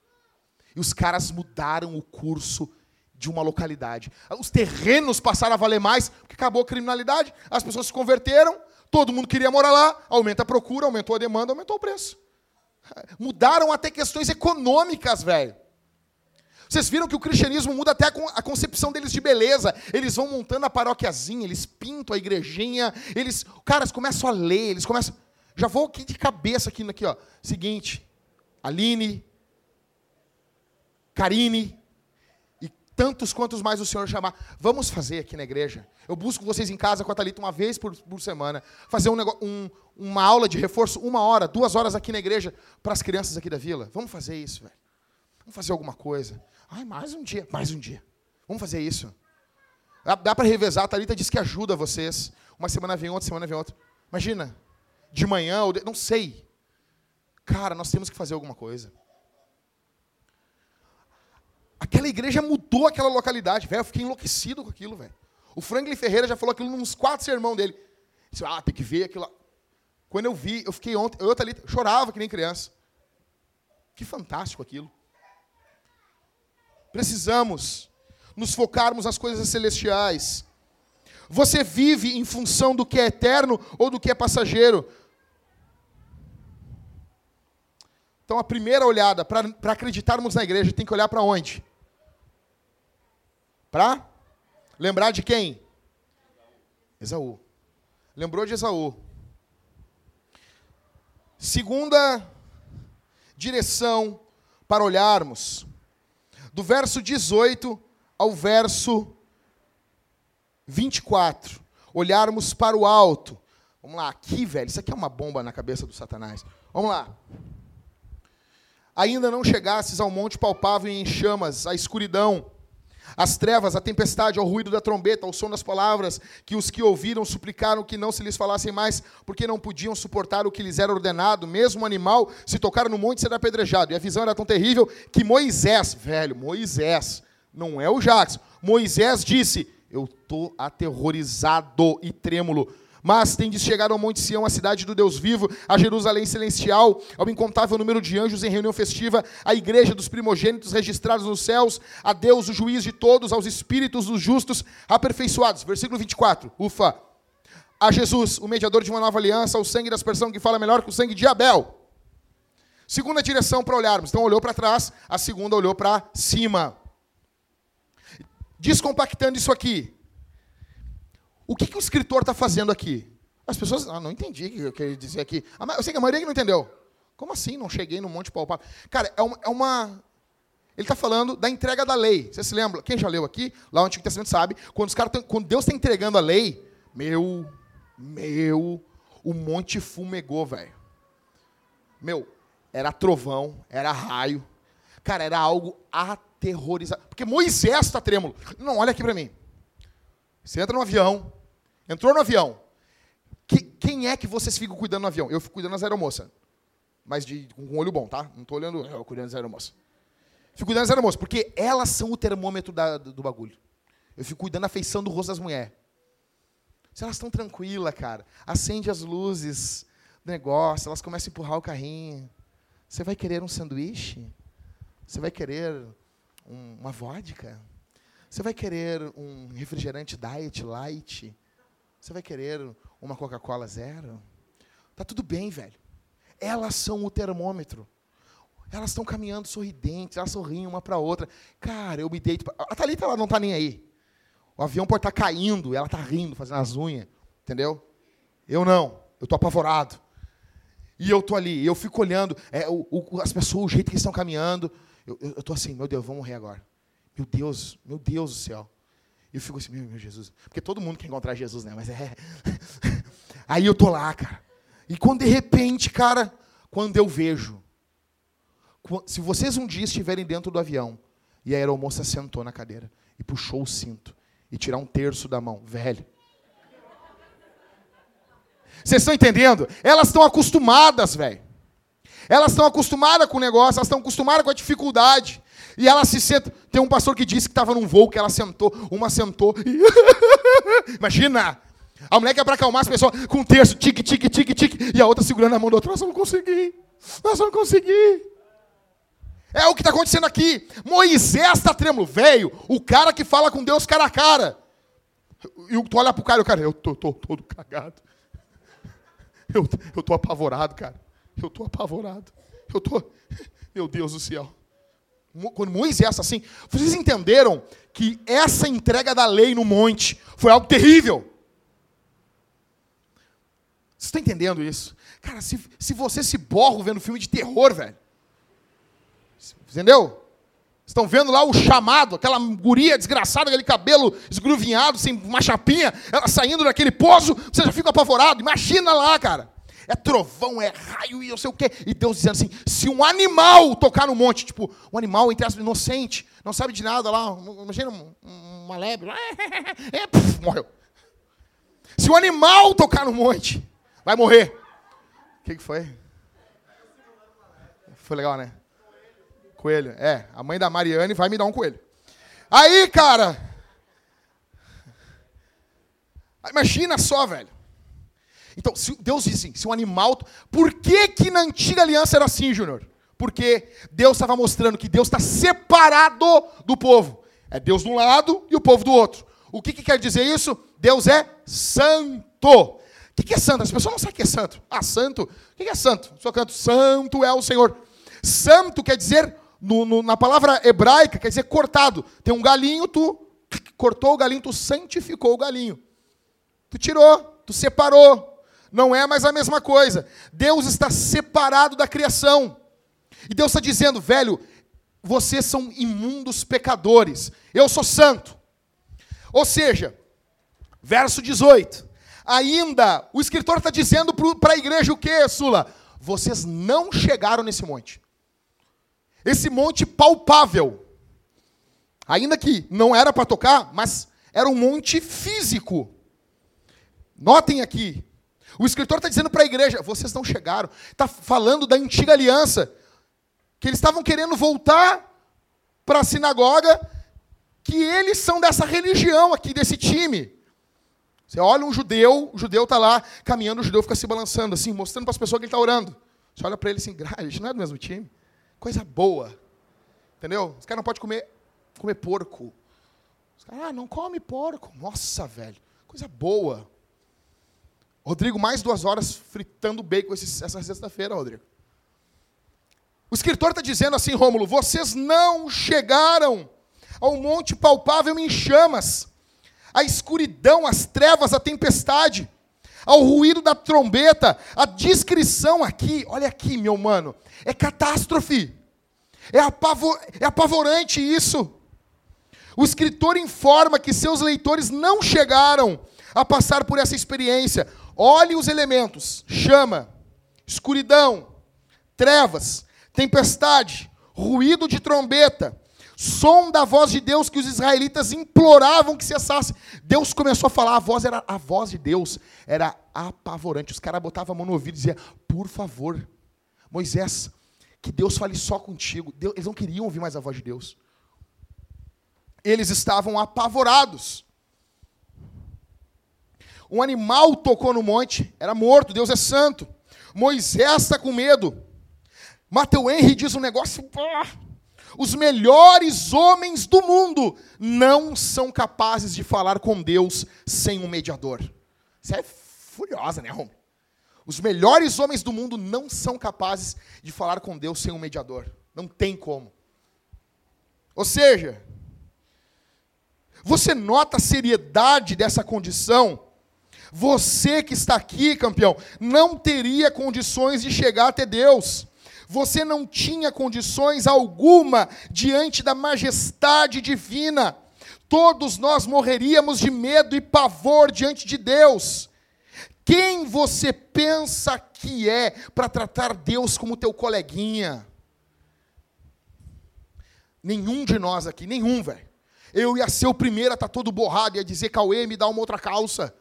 E os caras mudaram o curso de uma localidade. Os terrenos passaram a valer mais, porque acabou a criminalidade, as pessoas se converteram, todo mundo queria morar lá, aumenta a procura, aumentou a demanda, aumentou o preço. Mudaram até questões econômicas, velho. Vocês viram que o cristianismo muda até a concepção deles de beleza. Eles vão montando a paróquiazinha, eles pintam a igrejinha, eles, caras começam a ler, eles começam. Já vou aqui de cabeça aqui, aqui ó. Seguinte, Aline, Karine tantos quantos mais o Senhor chamar. Vamos fazer aqui na igreja. Eu busco vocês em casa com a Thalita uma vez por, por semana. Fazer um um, uma aula de reforço, uma hora, duas horas aqui na igreja para as crianças aqui da vila. Vamos fazer isso, velho. Vamos fazer alguma coisa. Ai, mais um dia, mais um dia. Vamos fazer isso. Dá, dá para revezar. A Thalita disse que ajuda vocês. Uma semana vem outra, semana vem outra. Imagina, de manhã, ou de, não sei. Cara, nós temos que fazer alguma coisa. Aquela igreja mudou aquela localidade, velho. Eu fiquei enlouquecido com aquilo, velho. O Franklin Ferreira já falou aquilo nos quatro sermão dele. Disse, ah, tem que ver aquilo lá. Quando eu vi, eu fiquei ontem, eu ali, chorava que nem criança. Que fantástico aquilo. Precisamos nos focarmos nas coisas celestiais. Você vive em função do que é eterno ou do que é passageiro? Então, a primeira olhada, para acreditarmos na igreja, tem que olhar para onde? Para lembrar de quem? Esaú. Lembrou de Esaú. Segunda direção para olharmos, do verso 18 ao verso 24. Olharmos para o alto. Vamos lá, aqui, velho, isso aqui é uma bomba na cabeça do Satanás. Vamos lá ainda não chegasses ao monte palpável em chamas, a escuridão, as trevas, a tempestade, ao ruído da trombeta, ao som das palavras, que os que ouviram suplicaram que não se lhes falassem mais, porque não podiam suportar o que lhes era ordenado, mesmo o animal, se tocar no monte, será apedrejado. E a visão era tão terrível que Moisés, velho, Moisés, não é o Jackson, Moisés disse: Eu estou aterrorizado e trêmulo mas tendes chegado ao Monte Sião, a cidade do Deus vivo, a Jerusalém celestial, ao incontável número de anjos em reunião festiva, à igreja dos primogênitos registrados nos céus, a Deus, o juiz de todos, aos espíritos dos justos aperfeiçoados. Versículo 24. Ufa. A Jesus, o mediador de uma nova aliança, o sangue da aspersão que fala melhor que o sangue de Abel. Segunda direção para olharmos. Então olhou para trás, a segunda olhou para cima. Descompactando isso aqui, o que, que o escritor está fazendo aqui? As pessoas, ah, não entendi o que queria dizer aqui. Eu sei que a maioria não entendeu. Como assim? Não cheguei no monte palpável. Cara, é uma. É uma ele está falando da entrega da lei. Você se lembra? Quem já leu aqui, lá no Antigo Testamento sabe, quando, os caras quando Deus está entregando a lei, meu, meu, o monte fumegou, velho. Meu, era trovão, era raio. Cara, era algo aterrorizante. Porque Moisés está trêmulo. Não, olha aqui para mim. Você entra no avião, entrou no avião. Que, quem é que vocês ficam cuidando no avião? Eu fico cuidando das aeromoças. Mas de, com um olho bom, tá? Não estou olhando eu cuidando das aeromoças. Fico cuidando das aeromoças, porque elas são o termômetro da, do, do bagulho. Eu fico cuidando da feição do rosto das mulheres. Se elas estão tranquilas, cara, acende as luzes do negócio, elas começam a empurrar o carrinho. Você vai querer um sanduíche? Você vai querer um, uma vodka? Você vai querer um refrigerante diet, light? Você vai querer uma Coca-Cola zero? Tá tudo bem, velho. Elas são o termômetro. Elas estão caminhando sorridentes, elas sorriem uma para outra. Cara, eu me deito. Pra... A Thalita ela não está nem aí. O avião pode estar tá caindo, ela está rindo, fazendo as unhas. Entendeu? Eu não. Eu estou apavorado. E eu estou ali, eu fico olhando é, o, o, as pessoas, o jeito que estão caminhando. Eu estou assim, meu Deus, vou morrer agora. Meu Deus, meu Deus do céu. E eu fico assim, meu, meu Jesus. Porque todo mundo quer encontrar Jesus, né? Mas é. Aí eu tô lá, cara. E quando de repente, cara, quando eu vejo. Se vocês um dia estiverem dentro do avião e a aeromoça sentou na cadeira e puxou o cinto e tirar um terço da mão, velho. Vocês estão entendendo? Elas estão acostumadas, velho. Elas estão acostumadas com o negócio, elas estão acostumadas com a dificuldade. E ela se senta. Tem um pastor que disse que estava num voo que ela sentou, uma sentou. E... Imagina! A mulher que é para acalmar as pessoas com um terço, tique, tique, tique, tique, e a outra segurando a mão do outro. Nós vamos conseguir. Nós vamos conseguir. É o que está acontecendo aqui. Moisés está trêmulo. Velho, o cara que fala com Deus cara a cara. E tu olha para o cara e o cara, eu tô, tô todo cagado. Eu, eu tô apavorado, cara. Eu tô apavorado. Eu tô. Meu Deus do céu. Quando Moisés assim, vocês entenderam que essa entrega da lei no monte foi algo terrível. Você está entendendo isso? Cara, se, se você se borra vendo filme de terror, velho. Entendeu? Estão vendo lá o chamado, aquela guria desgraçada, aquele cabelo esgruvinhado, sem uma chapinha, ela saindo daquele poço, você já fica apavorado. Imagina lá, cara é trovão, é raio e eu sei o quê. E Deus dizendo assim: se um animal tocar no monte, tipo, um animal, entre aspas, inocente, não sabe de nada lá, imagina uma lebre, é, puf, morreu. Se um animal tocar no monte, vai morrer. O que, que foi? Foi legal, né? Coelho. É, a mãe da Mariane vai me dar um coelho. Aí, cara. Imagina só, velho. Então, Deus diz assim, se um animal... Por que que na antiga aliança era assim, Júnior? Porque Deus estava mostrando que Deus está separado do povo. É Deus de um lado e o povo do outro. O que, que quer dizer isso? Deus é santo. O que, que é santo? As pessoas não sabem o que é santo. Ah, santo? O que, que é santo? Só canto, santo é o Senhor. Santo quer dizer, no, no, na palavra hebraica, quer dizer cortado. Tem um galinho, tu cortou o galinho, tu santificou o galinho. Tu tirou, tu separou, não é mais a mesma coisa. Deus está separado da criação. E Deus está dizendo, velho, vocês são imundos pecadores. Eu sou santo. Ou seja, verso 18. Ainda, o escritor está dizendo para a igreja o que, Sula? Vocês não chegaram nesse monte. Esse monte palpável. Ainda que não era para tocar, mas era um monte físico. Notem aqui, o escritor está dizendo para a igreja: vocês não chegaram. Está falando da antiga aliança. Que eles estavam querendo voltar para a sinagoga, que eles são dessa religião aqui, desse time. Você olha um judeu, o judeu está lá caminhando, o judeu fica se balançando, assim, mostrando para as pessoas que ele está orando. Você olha para ele assim, a gente não é do mesmo time. Coisa boa. Entendeu? Os caras não podem comer, comer porco. Os caras, ah, não come porco. Nossa, velho. Coisa boa. Rodrigo, mais duas horas fritando bacon essa sexta-feira, Rodrigo. O escritor está dizendo assim, Rômulo: vocês não chegaram ao monte palpável em chamas, à escuridão, às trevas, à tempestade, ao ruído da trombeta, a descrição aqui, olha aqui, meu mano, é catástrofe, é, apavor, é apavorante isso. O escritor informa que seus leitores não chegaram a passar por essa experiência. Olhe os elementos: chama, escuridão, trevas, tempestade, ruído de trombeta. som da voz de Deus que os israelitas imploravam que cessasse. Deus começou a falar, a voz era a voz de Deus era apavorante. Os caras botavam a mão no ouvido e diziam: "Por favor, Moisés, que Deus fale só contigo". Deus, eles não queriam ouvir mais a voz de Deus. Eles estavam apavorados. Um animal tocou no monte, era morto, Deus é santo. Moisés está com medo. Mateu Henry diz um negócio. Os melhores homens do mundo não são capazes de falar com Deus sem um mediador. Você é furiosa, né, Rome? Os melhores homens do mundo não são capazes de falar com Deus sem um mediador. Não tem como. Ou seja, você nota a seriedade dessa condição? Você que está aqui, campeão, não teria condições de chegar até Deus. Você não tinha condições alguma diante da majestade divina. Todos nós morreríamos de medo e pavor diante de Deus. Quem você pensa que é para tratar Deus como teu coleguinha? Nenhum de nós aqui, nenhum, velho. Eu ia ser o primeiro a estar tá todo borrado, ia dizer, Cauê, me dá uma outra calça.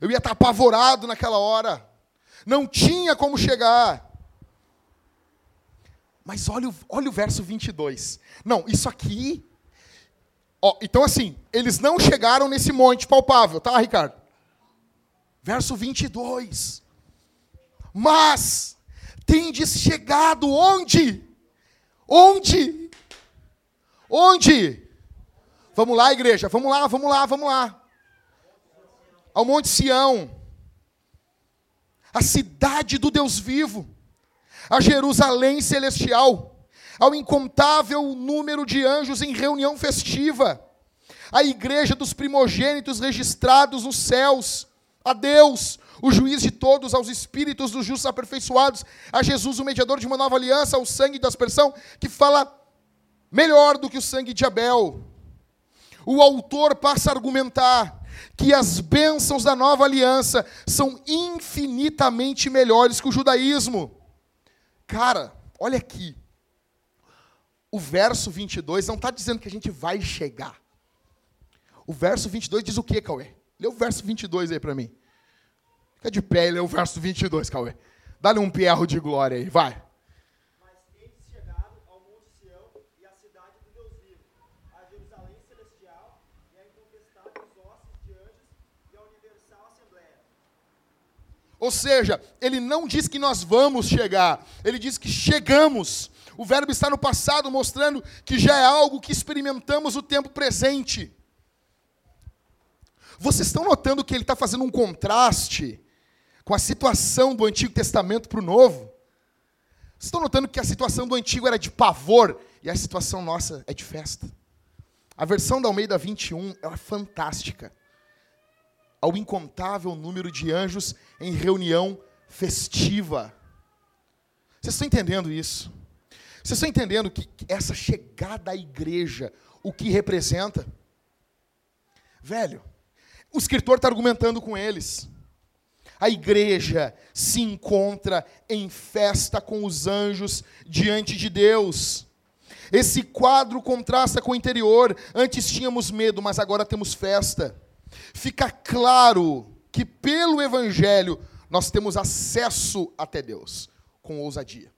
Eu ia estar apavorado naquela hora. Não tinha como chegar. Mas olha, olha o verso 22. Não, isso aqui. Ó, então, assim, eles não chegaram nesse monte palpável, tá, Ricardo? Verso 22. Mas tendes chegado onde? Onde? Onde? Vamos lá, igreja, vamos lá, vamos lá, vamos lá. Ao Monte Sião, a cidade do Deus vivo a Jerusalém celestial, ao incontável número de anjos em reunião festiva, à igreja dos primogênitos registrados nos céus, a Deus, o juiz de todos, aos espíritos dos justos aperfeiçoados, a Jesus, o mediador de uma nova aliança, ao sangue da aspersão, que fala melhor do que o sangue de Abel. O autor passa a argumentar que as bênçãos da nova aliança são infinitamente melhores que o judaísmo. Cara, olha aqui. O verso 22 não está dizendo que a gente vai chegar. O verso 22 diz o que, Cauê? Lê o verso 22 aí para mim. Fica de pé e lê o verso 22, Cauê. Dá-lhe um pierro de glória aí, vai. Ou seja, ele não diz que nós vamos chegar, ele diz que chegamos. O verbo está no passado, mostrando que já é algo que experimentamos o tempo presente. Vocês estão notando que ele está fazendo um contraste com a situação do Antigo Testamento para o Novo? Vocês estão notando que a situação do Antigo era de pavor e a situação nossa é de festa? A versão da Almeida 21 é fantástica ao incontável número de anjos em reunião festiva. Vocês estão entendendo isso? Vocês estão entendendo que essa chegada à igreja, o que representa? Velho, o escritor está argumentando com eles. A igreja se encontra em festa com os anjos diante de Deus. Esse quadro contrasta com o interior. Antes tínhamos medo, mas agora temos festa fica claro que pelo Evangelho nós temos acesso até Deus com ousadia.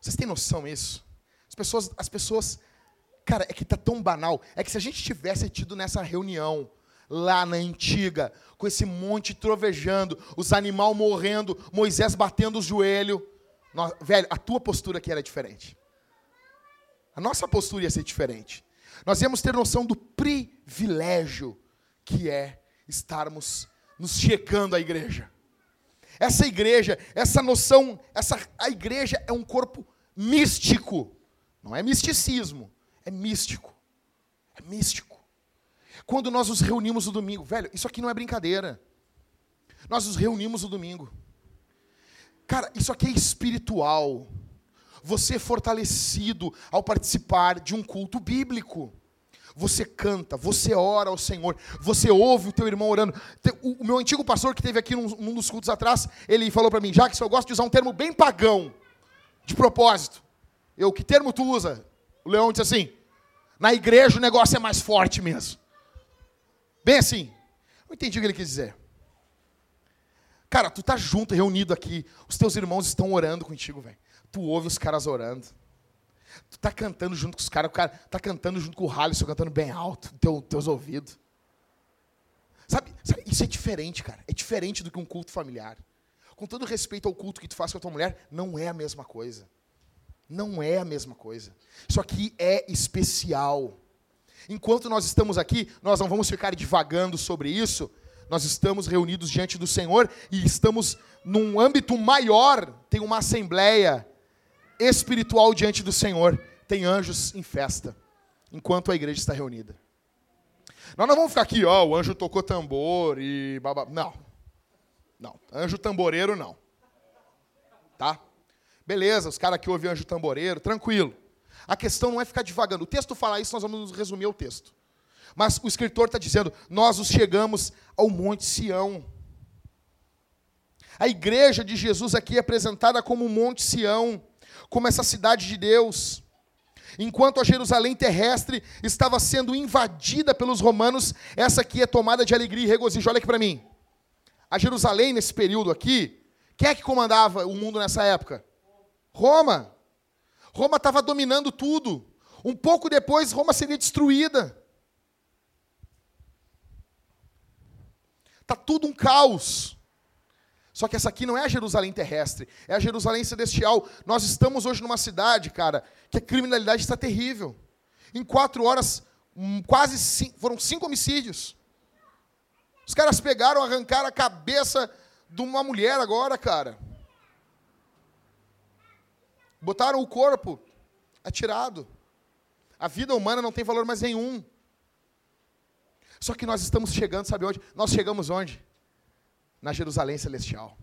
Vocês têm noção disso? As pessoas, as pessoas, cara, é que tá tão banal. É que se a gente tivesse tido nessa reunião lá na antiga, com esse monte trovejando, os animais morrendo, Moisés batendo o joelho, nós, velho, a tua postura aqui era diferente. A nossa postura ia ser diferente. Nós íamos ter noção do privilégio que é estarmos nos chegando à igreja. Essa igreja, essa noção, essa a igreja é um corpo místico. Não é misticismo, é místico. É místico. Quando nós nos reunimos no domingo, velho, isso aqui não é brincadeira. Nós nos reunimos no domingo. Cara, isso aqui é espiritual. Você é fortalecido ao participar de um culto bíblico. Você canta, você ora ao Senhor, você ouve o teu irmão orando. O meu antigo pastor que teve aqui num, num dos cultos atrás, ele falou para mim, que eu gosto de usar um termo bem pagão, de propósito. Eu, que termo tu usa? O leão disse assim: na igreja o negócio é mais forte mesmo. Bem assim. Eu entendi o que ele quis dizer. Cara, tu tá junto, reunido aqui. Os teus irmãos estão orando contigo, velho. Tu ouve os caras orando. Tu tá cantando junto com os caras. O cara tá cantando junto com o Halisson, cantando bem alto, teu, teus ouvidos. Sabe, sabe, isso é diferente, cara. É diferente do que um culto familiar. Com todo respeito ao culto que tu faz com a tua mulher, não é a mesma coisa. Não é a mesma coisa. Isso aqui é especial. Enquanto nós estamos aqui, nós não vamos ficar divagando sobre isso. Nós estamos reunidos diante do Senhor e estamos num âmbito maior, tem uma assembleia espiritual diante do Senhor. Tem anjos em festa, enquanto a igreja está reunida. Nós não vamos ficar aqui, ó, o anjo tocou tambor e babá. Não. Não. Anjo tamboreiro, não. Tá? Beleza, os caras que ouvem anjo tamboreiro, tranquilo. A questão não é ficar divagando. O texto fala isso, nós vamos resumir o texto. Mas o escritor está dizendo: nós os chegamos ao Monte Sião. A igreja de Jesus aqui é apresentada como o Monte Sião, como essa cidade de Deus. Enquanto a Jerusalém terrestre estava sendo invadida pelos romanos, essa aqui é tomada de alegria e regozijo. Olha aqui para mim. A Jerusalém, nesse período aqui, quem é que comandava o mundo nessa época? Roma. Roma estava dominando tudo. Um pouco depois, Roma seria destruída. Está tudo um caos. Só que essa aqui não é a Jerusalém terrestre, é a Jerusalém celestial. Nós estamos hoje numa cidade, cara, que a criminalidade está terrível. Em quatro horas, hum, quase cinco, foram cinco homicídios. Os caras pegaram, arrancaram a cabeça de uma mulher agora, cara. Botaram o corpo atirado. A vida humana não tem valor mais nenhum. Só que nós estamos chegando, sabe onde? Nós chegamos onde? Na Jerusalém Celestial.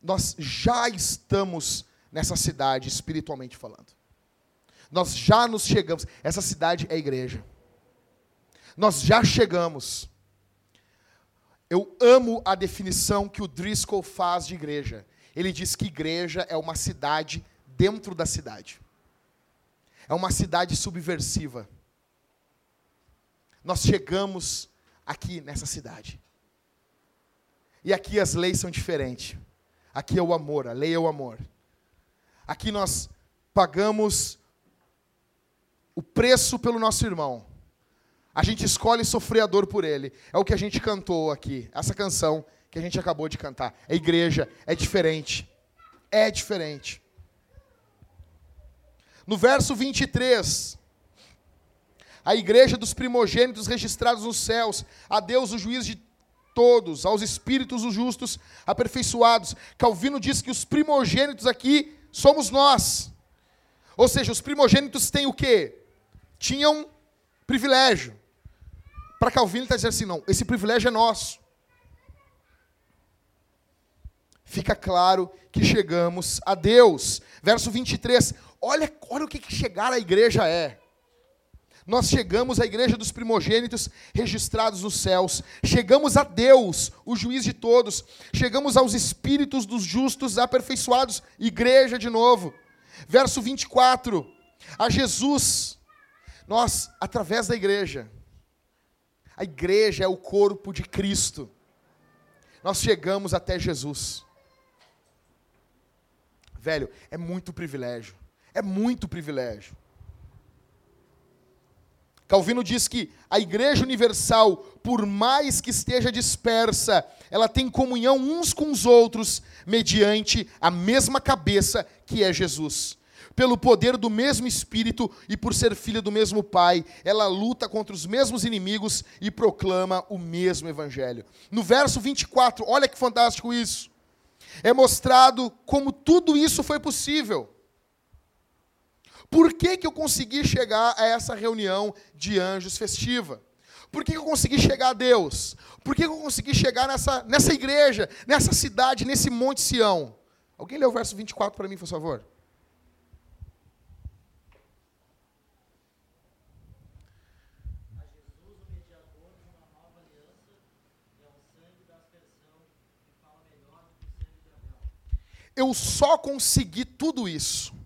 Nós já estamos nessa cidade, espiritualmente falando. Nós já nos chegamos. Essa cidade é igreja. Nós já chegamos. Eu amo a definição que o Driscoll faz de igreja. Ele diz que igreja é uma cidade dentro da cidade. É uma cidade subversiva nós chegamos aqui nessa cidade. E aqui as leis são diferentes. Aqui é o amor, a lei é o amor. Aqui nós pagamos o preço pelo nosso irmão. A gente escolhe sofrer a dor por ele. É o que a gente cantou aqui, essa canção que a gente acabou de cantar. É igreja, é diferente. É diferente. No verso 23, a igreja dos primogênitos registrados nos céus, a Deus o juiz de todos, aos espíritos os justos aperfeiçoados. Calvino diz que os primogênitos aqui somos nós. Ou seja, os primogênitos têm o quê? Tinham privilégio. Para Calvino ele está dizendo assim, não, esse privilégio é nosso. Fica claro que chegamos a Deus. Verso 23, olha, olha o que, que chegar à igreja é. Nós chegamos à igreja dos primogênitos registrados nos céus, chegamos a Deus, o juiz de todos, chegamos aos espíritos dos justos aperfeiçoados, igreja de novo. Verso 24, a Jesus, nós, através da igreja, a igreja é o corpo de Cristo, nós chegamos até Jesus. Velho, é muito privilégio, é muito privilégio. Calvino diz que a Igreja Universal, por mais que esteja dispersa, ela tem comunhão uns com os outros, mediante a mesma cabeça que é Jesus. Pelo poder do mesmo Espírito e por ser filha do mesmo Pai, ela luta contra os mesmos inimigos e proclama o mesmo Evangelho. No verso 24, olha que fantástico isso. É mostrado como tudo isso foi possível por que, que eu consegui chegar a essa reunião de anjos festiva? Por que, que eu consegui chegar a Deus? Por que, que eu consegui chegar nessa, nessa igreja, nessa cidade, nesse Monte Sião? Alguém lê o verso 24 para mim, por favor? Eu só consegui tudo isso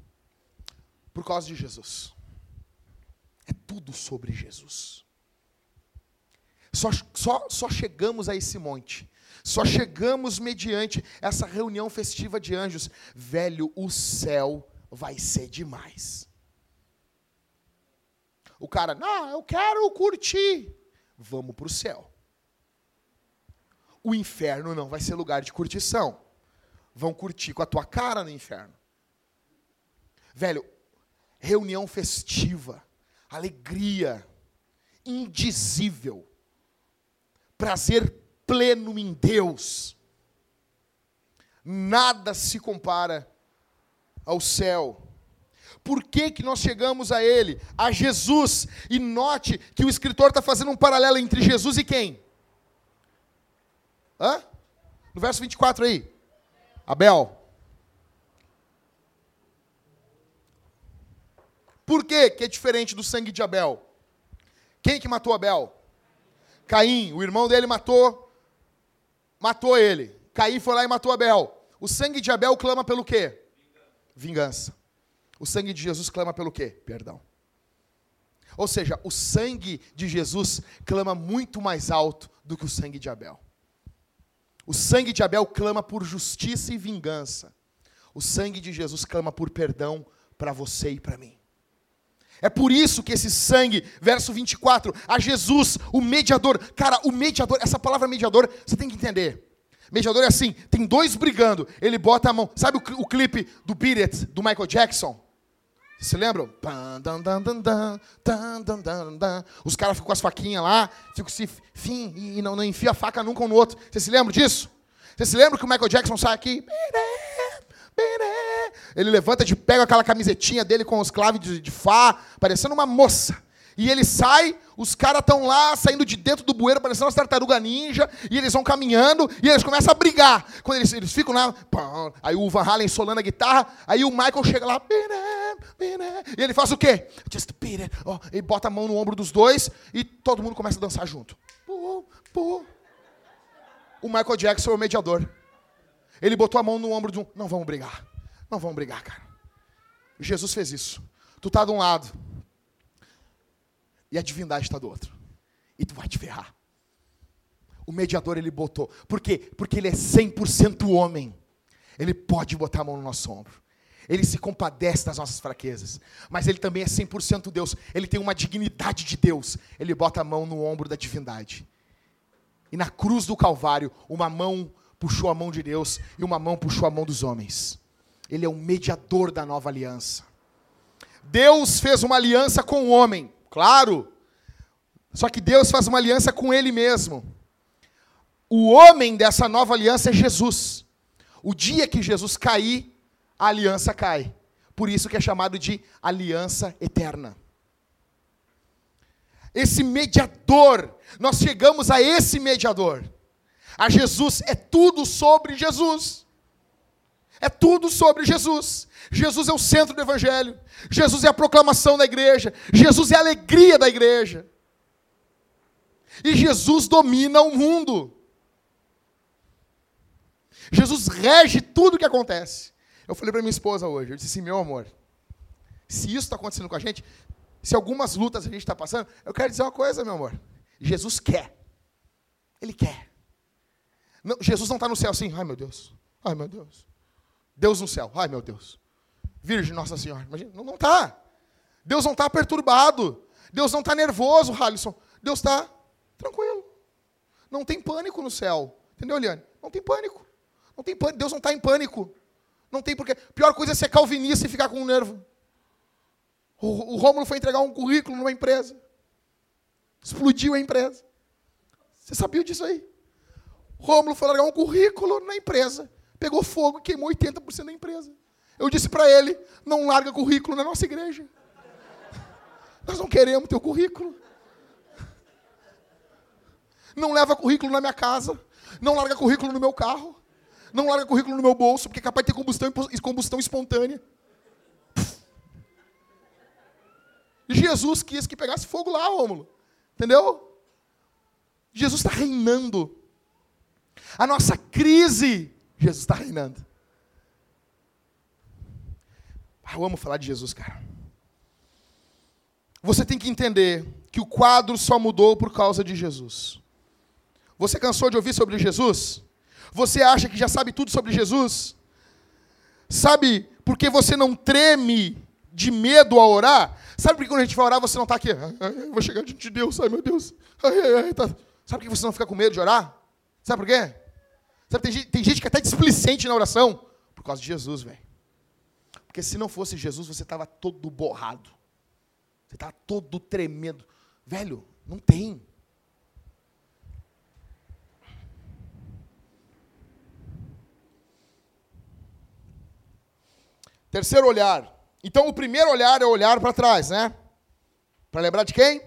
Por causa de Jesus. É tudo sobre Jesus. Só, só, só chegamos a esse monte. Só chegamos mediante essa reunião festiva de anjos. Velho, o céu vai ser demais. O cara, não, eu quero curtir. Vamos para o céu. O inferno não vai ser lugar de curtição. Vão curtir com a tua cara no inferno. Velho, reunião festiva, alegria, indizível, prazer pleno em Deus. Nada se compara ao céu. Por que, que nós chegamos a Ele? A Jesus. E note que o escritor está fazendo um paralelo entre Jesus e quem? Hã? No verso 24 aí. Abel. Por que, que é diferente do sangue de Abel? Quem que matou Abel? Caim, o irmão dele matou, matou ele. Caim foi lá e matou Abel. O sangue de Abel clama pelo quê? Vingança. O sangue de Jesus clama pelo quê? Perdão. Ou seja, o sangue de Jesus clama muito mais alto do que o sangue de Abel. O sangue de Abel clama por justiça e vingança. O sangue de Jesus clama por perdão para você e para mim. É por isso que esse sangue, verso 24, a Jesus, o mediador. Cara, o mediador, essa palavra mediador, você tem que entender. Mediador é assim, tem dois brigando, ele bota a mão. Sabe o, o clipe do Beat It, do Michael Jackson? Vocês se lembram? Os caras ficam com as faquinhas lá, ficam se fim, e não, não enfia a faca nunca um no outro. Vocês se lembram disso? Vocês se lembram que o Michael Jackson sai aqui? Ele levanta de pega aquela camisetinha dele com os claves de, de Fá, parecendo uma moça. E ele sai, os caras estão lá, saindo de dentro do bueiro, parecendo uma tartaruga ninja, e eles vão caminhando, e eles começam a brigar. Quando eles, eles ficam lá, pá, aí o Van Halen solando a guitarra, aí o Michael chega lá, e ele faz o quê? Just beat. Oh, ele bota a mão no ombro dos dois, e todo mundo começa a dançar junto. O Michael Jackson é o mediador. Ele botou a mão no ombro de um, não vamos brigar. Não vamos brigar, cara. Jesus fez isso. Tu tá de um lado e a divindade está do outro. E tu vai te ferrar. O mediador ele botou. Por quê? Porque ele é 100% homem. Ele pode botar a mão no nosso ombro. Ele se compadece das nossas fraquezas. Mas ele também é 100% Deus. Ele tem uma dignidade de Deus. Ele bota a mão no ombro da divindade. E na cruz do Calvário, uma mão puxou a mão de Deus e uma mão puxou a mão dos homens. Ele é o mediador da nova aliança. Deus fez uma aliança com o homem, claro. Só que Deus faz uma aliança com ele mesmo. O homem dessa nova aliança é Jesus. O dia que Jesus cair, a aliança cai. Por isso que é chamado de aliança eterna. Esse mediador, nós chegamos a esse mediador. A Jesus é tudo sobre Jesus. É tudo sobre Jesus. Jesus é o centro do Evangelho. Jesus é a proclamação da igreja. Jesus é a alegria da igreja. E Jesus domina o mundo. Jesus rege tudo o que acontece. Eu falei para minha esposa hoje, eu disse assim, meu amor, se isso está acontecendo com a gente, se algumas lutas a gente está passando, eu quero dizer uma coisa, meu amor. Jesus quer. Ele quer. Não, Jesus não está no céu assim, ai meu Deus, ai meu Deus. Deus no céu. Ai, meu Deus. Virgem Nossa Senhora. Imagina, não está. Deus não está perturbado. Deus não está nervoso, Halisson. Deus está tranquilo. Não tem pânico no céu. Entendeu, Eliane? Não tem pânico. Não tem pânico. Deus não está em pânico. Não tem porque. Pior coisa é ser calvinista e ficar com um nervo. O, o Rômulo foi entregar um currículo numa empresa. Explodiu a empresa. Você sabia disso aí? Rômulo foi largar um currículo na empresa pegou fogo e queimou 80% da empresa. Eu disse para ele: não larga currículo na nossa igreja. Nós não queremos teu currículo. Não leva currículo na minha casa. Não larga currículo no meu carro. Não larga currículo no meu bolso, porque é capaz de ter combustão, combustão espontânea. Jesus quis que pegasse fogo lá, Rômulo. Entendeu? Jesus está reinando. A nossa crise Jesus está reinando. Ah, eu amo falar de Jesus, cara. você tem que entender que o quadro só mudou por causa de Jesus. Você cansou de ouvir sobre Jesus? Você acha que já sabe tudo sobre Jesus? Sabe por que você não treme de medo a orar? Sabe por que quando a gente vai orar você não está aqui? vou chegar diante de Deus, ai meu Deus. Ai, ai, ai, tá. Sabe por que você não fica com medo de orar? Sabe por quê? Sabe, tem, tem gente que é até displicente na oração por causa de Jesus, velho. Porque se não fosse Jesus, você estava todo borrado. Você estava todo tremendo. Velho, não tem. Terceiro olhar. Então, o primeiro olhar é olhar para trás, né? Para lembrar de quem?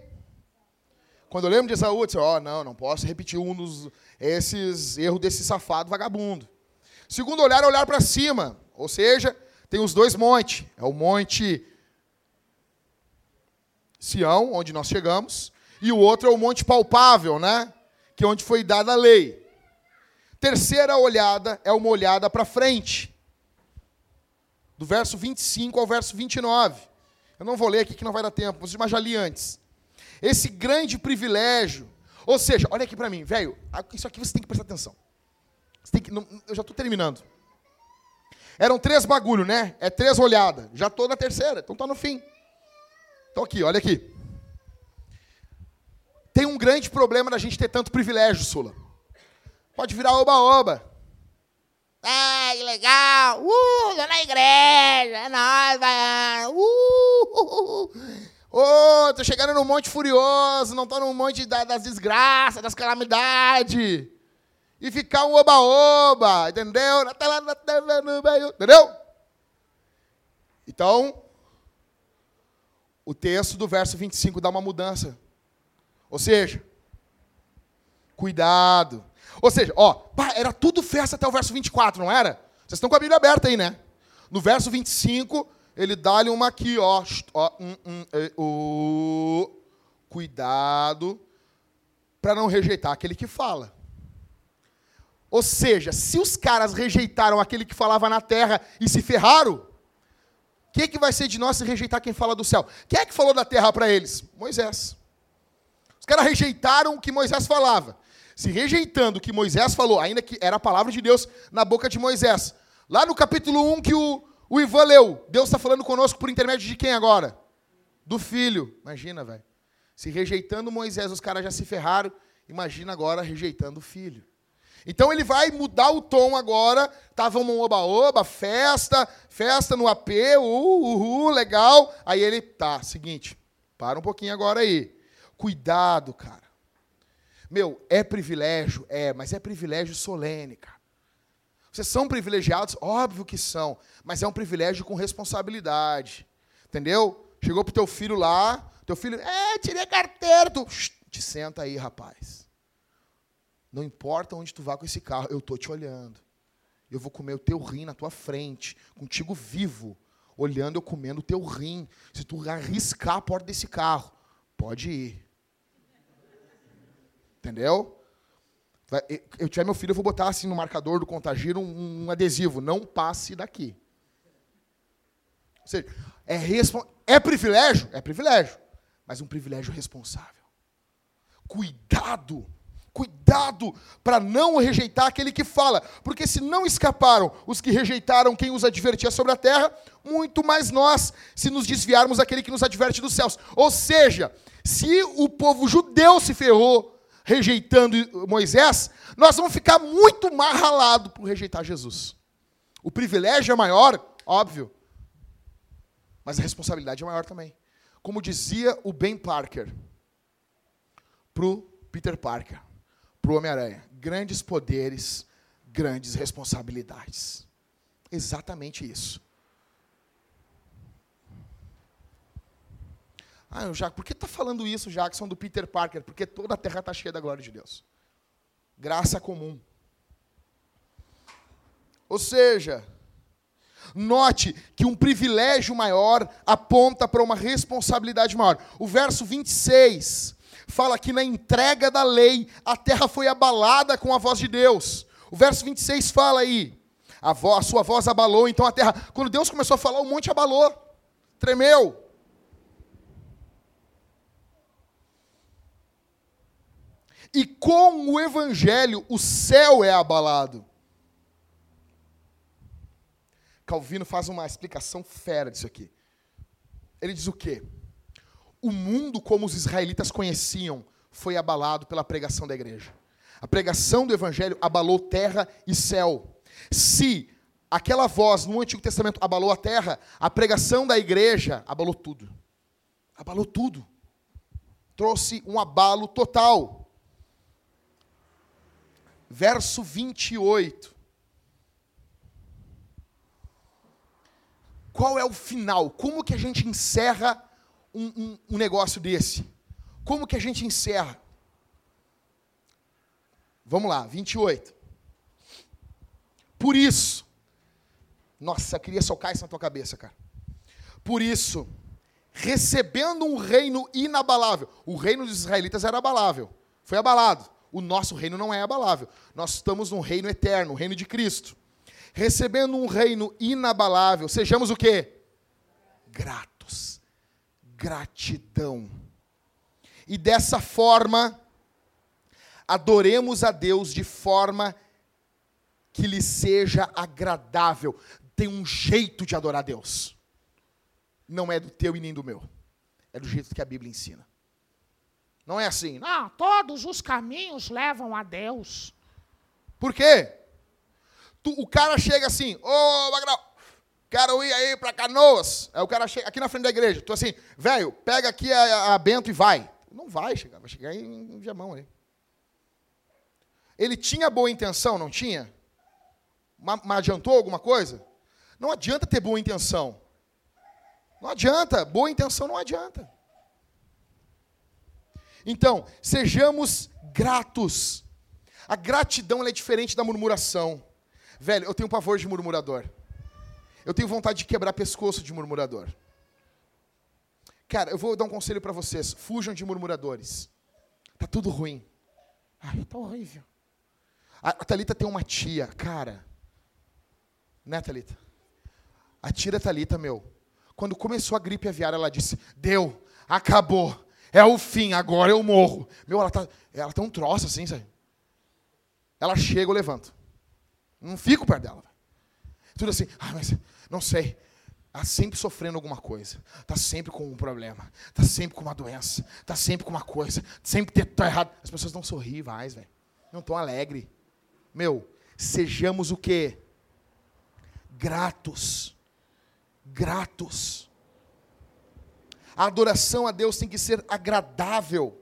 Quando eu lembro de Esaú, eu disse, ó, oh, não, não posso repetir um dos esses erros desse safado vagabundo. Segundo olhar é olhar para cima, ou seja, tem os dois montes. É o monte Sião, onde nós chegamos, e o outro é o monte palpável, né? Que é onde foi dada a lei. Terceira olhada é uma olhada para frente do verso 25 ao verso 29. Eu não vou ler aqui que não vai dar tempo, mas já li antes. Esse grande privilégio, ou seja, olha aqui para mim, velho, isso aqui você tem que prestar atenção. Que, não, eu já estou terminando. Eram três bagulho, né? É três olhadas. Já estou na terceira, então está no fim. Então aqui, olha aqui. Tem um grande problema da gente ter tanto privilégio, Sula. Pode virar oba-oba. Ah, que legal! Uh, tô na igreja, é nóis, vai! Uh, Ô, oh, tô chegando no Monte Furioso, não tô no Monte da, das desgraças, das calamidades. E ficar um oba-oba, entendeu? Entendeu? Então, o texto do verso 25 dá uma mudança. Ou seja, cuidado. Ou seja, ó, pá, era tudo festa até o verso 24, não era? Vocês estão com a Bíblia aberta aí, né? No verso 25, ele dá-lhe uma aqui, ó. ó um, um, é, cuidado para não rejeitar aquele que fala. Ou seja, se os caras rejeitaram aquele que falava na terra e se ferraram, o que, que vai ser de nós se rejeitar quem fala do céu? Quem é que falou da terra para eles? Moisés. Os caras rejeitaram o que Moisés falava se rejeitando o que Moisés falou, ainda que era a palavra de Deus na boca de Moisés. Lá no capítulo 1 que o, o Ivan leu, Deus está falando conosco por intermédio de quem agora? Do filho. Imagina, velho. Se rejeitando Moisés, os caras já se ferraram. Imagina agora rejeitando o filho. Então ele vai mudar o tom agora. Tava um oba-oba, festa, festa no AP, uhul, uhul, legal. Aí ele, tá, seguinte, para um pouquinho agora aí. Cuidado, cara. Meu, é privilégio? É, mas é privilégio solene, cara. Vocês são privilegiados? Óbvio que são, mas é um privilégio com responsabilidade. Entendeu? Chegou pro teu filho lá, teu filho, é, tirei carteira, tu, te senta aí, rapaz. Não importa onde tu vá com esse carro, eu tô te olhando. Eu vou comer o teu rim na tua frente, contigo vivo, olhando eu comendo o teu rim. Se tu arriscar a porta desse carro, pode ir. Entendeu? Eu tiver meu filho, eu vou botar assim no marcador do contagiro um, um adesivo. Não passe daqui. Ou seja, é, é privilégio? É privilégio. Mas um privilégio responsável. Cuidado cuidado para não rejeitar aquele que fala, porque se não escaparam os que rejeitaram quem os advertia sobre a terra, muito mais nós, se nos desviarmos daquele que nos adverte dos céus. Ou seja, se o povo judeu se ferrou rejeitando Moisés, nós vamos ficar muito mais ralados por rejeitar Jesus. O privilégio é maior, óbvio, mas a responsabilidade é maior também. Como dizia o Ben Parker para o Peter Parker, para o Homem-Aranha: grandes poderes, grandes responsabilidades. Exatamente isso. Ah, Jackson, por que está falando isso, Jackson, do Peter Parker? Porque toda a terra está cheia da glória de Deus. Graça comum. Ou seja, note que um privilégio maior aponta para uma responsabilidade maior. O verso 26 fala que na entrega da lei a terra foi abalada com a voz de Deus. O verso 26 fala aí, a, voz, a sua voz abalou, então a terra. Quando Deus começou a falar, o monte abalou, tremeu. E com o evangelho o céu é abalado. Calvino faz uma explicação fera disso aqui. Ele diz o quê? O mundo como os israelitas conheciam foi abalado pela pregação da igreja. A pregação do evangelho abalou terra e céu. Se aquela voz no Antigo Testamento abalou a terra, a pregação da igreja abalou tudo. Abalou tudo. Trouxe um abalo total. Verso 28. Qual é o final? Como que a gente encerra um, um, um negócio desse? Como que a gente encerra? Vamos lá, 28. Por isso, nossa, queria socar isso na tua cabeça, cara. Por isso, recebendo um reino inabalável, o reino dos israelitas era abalável, foi abalado. O nosso reino não é abalável. Nós estamos num reino eterno, o reino de Cristo recebendo um reino inabalável, sejamos o quê? Gratos. Gratidão. E dessa forma, adoremos a Deus de forma que lhe seja agradável. Tem um jeito de adorar a Deus. Não é do teu e nem do meu. É do jeito que a Bíblia ensina. Não é assim. Não, todos os caminhos levam a Deus. Por quê? Tu, o cara chega assim, ô oh, Magrão, quero ir aí para Canoas. Aí o cara chega aqui na frente da igreja. Tu assim, velho, pega aqui a, a, Bento e vai. Não vai chegar, vai chegar em, em Viamão aí. Ele tinha boa intenção, não tinha? Mas, mas adiantou alguma coisa? Não adianta ter boa intenção. Não adianta, boa intenção não adianta. Então, sejamos gratos. A gratidão é diferente da murmuração. Velho, eu tenho pavor de murmurador. Eu tenho vontade de quebrar pescoço de murmurador. Cara, eu vou dar um conselho para vocês. Fujam de murmuradores. Tá tudo ruim. Ai, tá horrível. A, Thalita tem uma tia, cara. Né, Thalita? A tia Thalita, meu. Quando começou a gripe aviária, ela disse: Deu, acabou. É o fim, agora eu morro. Meu, ela tá, ela tem um troço assim, sabe? Ela chega, eu levanto. Não fico perto dela. Tudo assim, ah, mas não sei. Está sempre sofrendo alguma coisa. Está sempre com um problema. Está sempre com uma doença. Está sempre com uma coisa. Sempre está errado. As pessoas não sorriem mais, velho. Não estão alegres. Meu, sejamos o quê? Gratos. Gratos. A adoração a Deus tem que ser agradável.